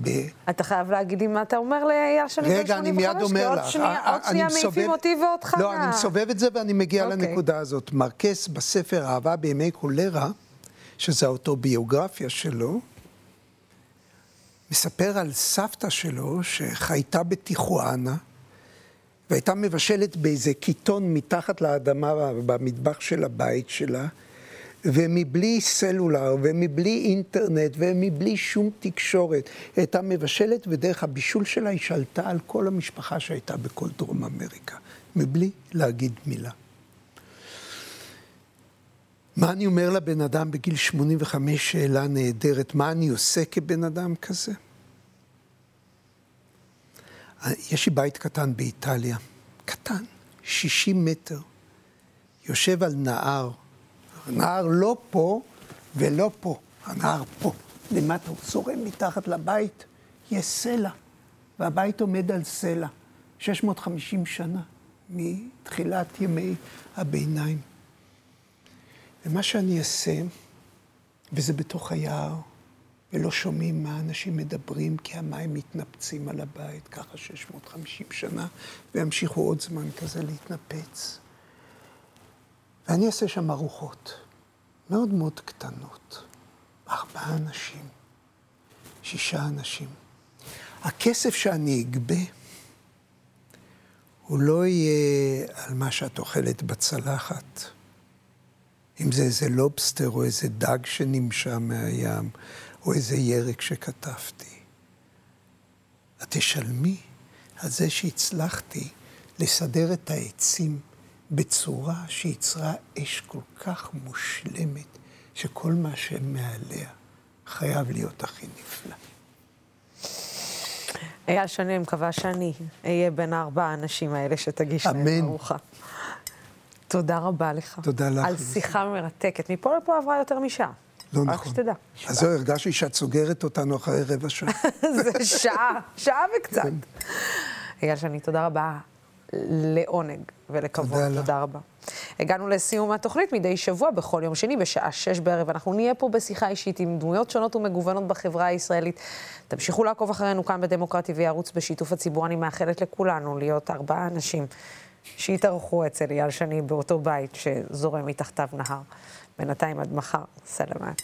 [SPEAKER 10] ב...
[SPEAKER 9] אתה חייב להגיד לי מה אתה אומר לאייל שני בן 85,
[SPEAKER 10] רגע, אני מיד אומר לך.
[SPEAKER 9] שנייה,
[SPEAKER 10] אה,
[SPEAKER 9] עוד שנייה מעיפים אותי ואותך.
[SPEAKER 10] לא, אני מסובב את זה ואני מגיע
[SPEAKER 9] אוקיי.
[SPEAKER 10] לנקודה הזאת. מרקס בספר אהבה בימי קולרה, שזה האוטוביוגרפיה שלו, מספר על סבתא שלו שחייתה בטיחואנה, והייתה מבשלת באיזה קיטון מתחת לאדמה במטבח של הבית שלה, ומבלי סלולר, ומבלי אינטרנט, ומבלי שום תקשורת. הייתה מבשלת, ודרך הבישול שלה היא שלטה על כל המשפחה שהייתה בכל דרום אמריקה, מבלי להגיד מילה. מה אני אומר לבן אדם בגיל 85, שאלה נהדרת, מה אני עושה כבן אדם כזה? יש לי בית קטן באיטליה, קטן, 60 מטר, יושב על נהר, הנהר לא פה ולא פה, הנהר פה, למטה, הוא זורם מתחת לבית, יש סלע, והבית עומד על סלע, 650 שנה, מתחילת ימי הביניים. ומה שאני אעשה, וזה בתוך היער, ולא שומעים מה אנשים מדברים, כי המים מתנפצים על הבית, ככה 650 שנה, וימשיכו עוד זמן כזה להתנפץ. ואני אעשה שם ארוחות מאוד מאוד קטנות. ארבעה אנשים, שישה אנשים. הכסף שאני אגבה, הוא לא יהיה על מה שאת אוכלת בצלחת. אם זה איזה לובסטר או איזה דג שנמשם מהים, או איזה ירק שכתבתי. את תשלמי על זה שהצלחתי לסדר את העצים בצורה שיצרה אש כל כך מושלמת, שכל מה שמעליה חייב להיות הכי נפלא.
[SPEAKER 9] אייל שני, אני מקווה שאני אהיה בין הארבעה האנשים האלה שתגיש להם. ארוחה. תודה רבה לך.
[SPEAKER 10] תודה לך.
[SPEAKER 9] על שיחה מרתקת. מפה לפה עברה יותר משעה.
[SPEAKER 10] לא
[SPEAKER 9] רק
[SPEAKER 10] נכון.
[SPEAKER 9] שתדע.
[SPEAKER 10] אז זהו, הרגשתי שאת סוגרת אותנו אחרי רבע שעה.
[SPEAKER 9] זה שעה, שעה וקצת. אייל שני, תודה רבה. לעונג ולכבוד,
[SPEAKER 10] תודה
[SPEAKER 9] תודה, רבה. הגענו לסיום התוכנית מדי שבוע, בכל יום שני, בשעה שש בערב. אנחנו נהיה פה בשיחה אישית עם דמויות שונות ומגוונות בחברה הישראלית. תמשיכו לעקוב אחרינו כאן בדמוקרטי ויערוץ בשיתוף הציבור. אני מאחלת לכולנו להיות ארבעה אנשים שיתארחו אצל אייל שני באותו בית שזורם מתחתיו נהר. בינתיים עד מחר, סלמת.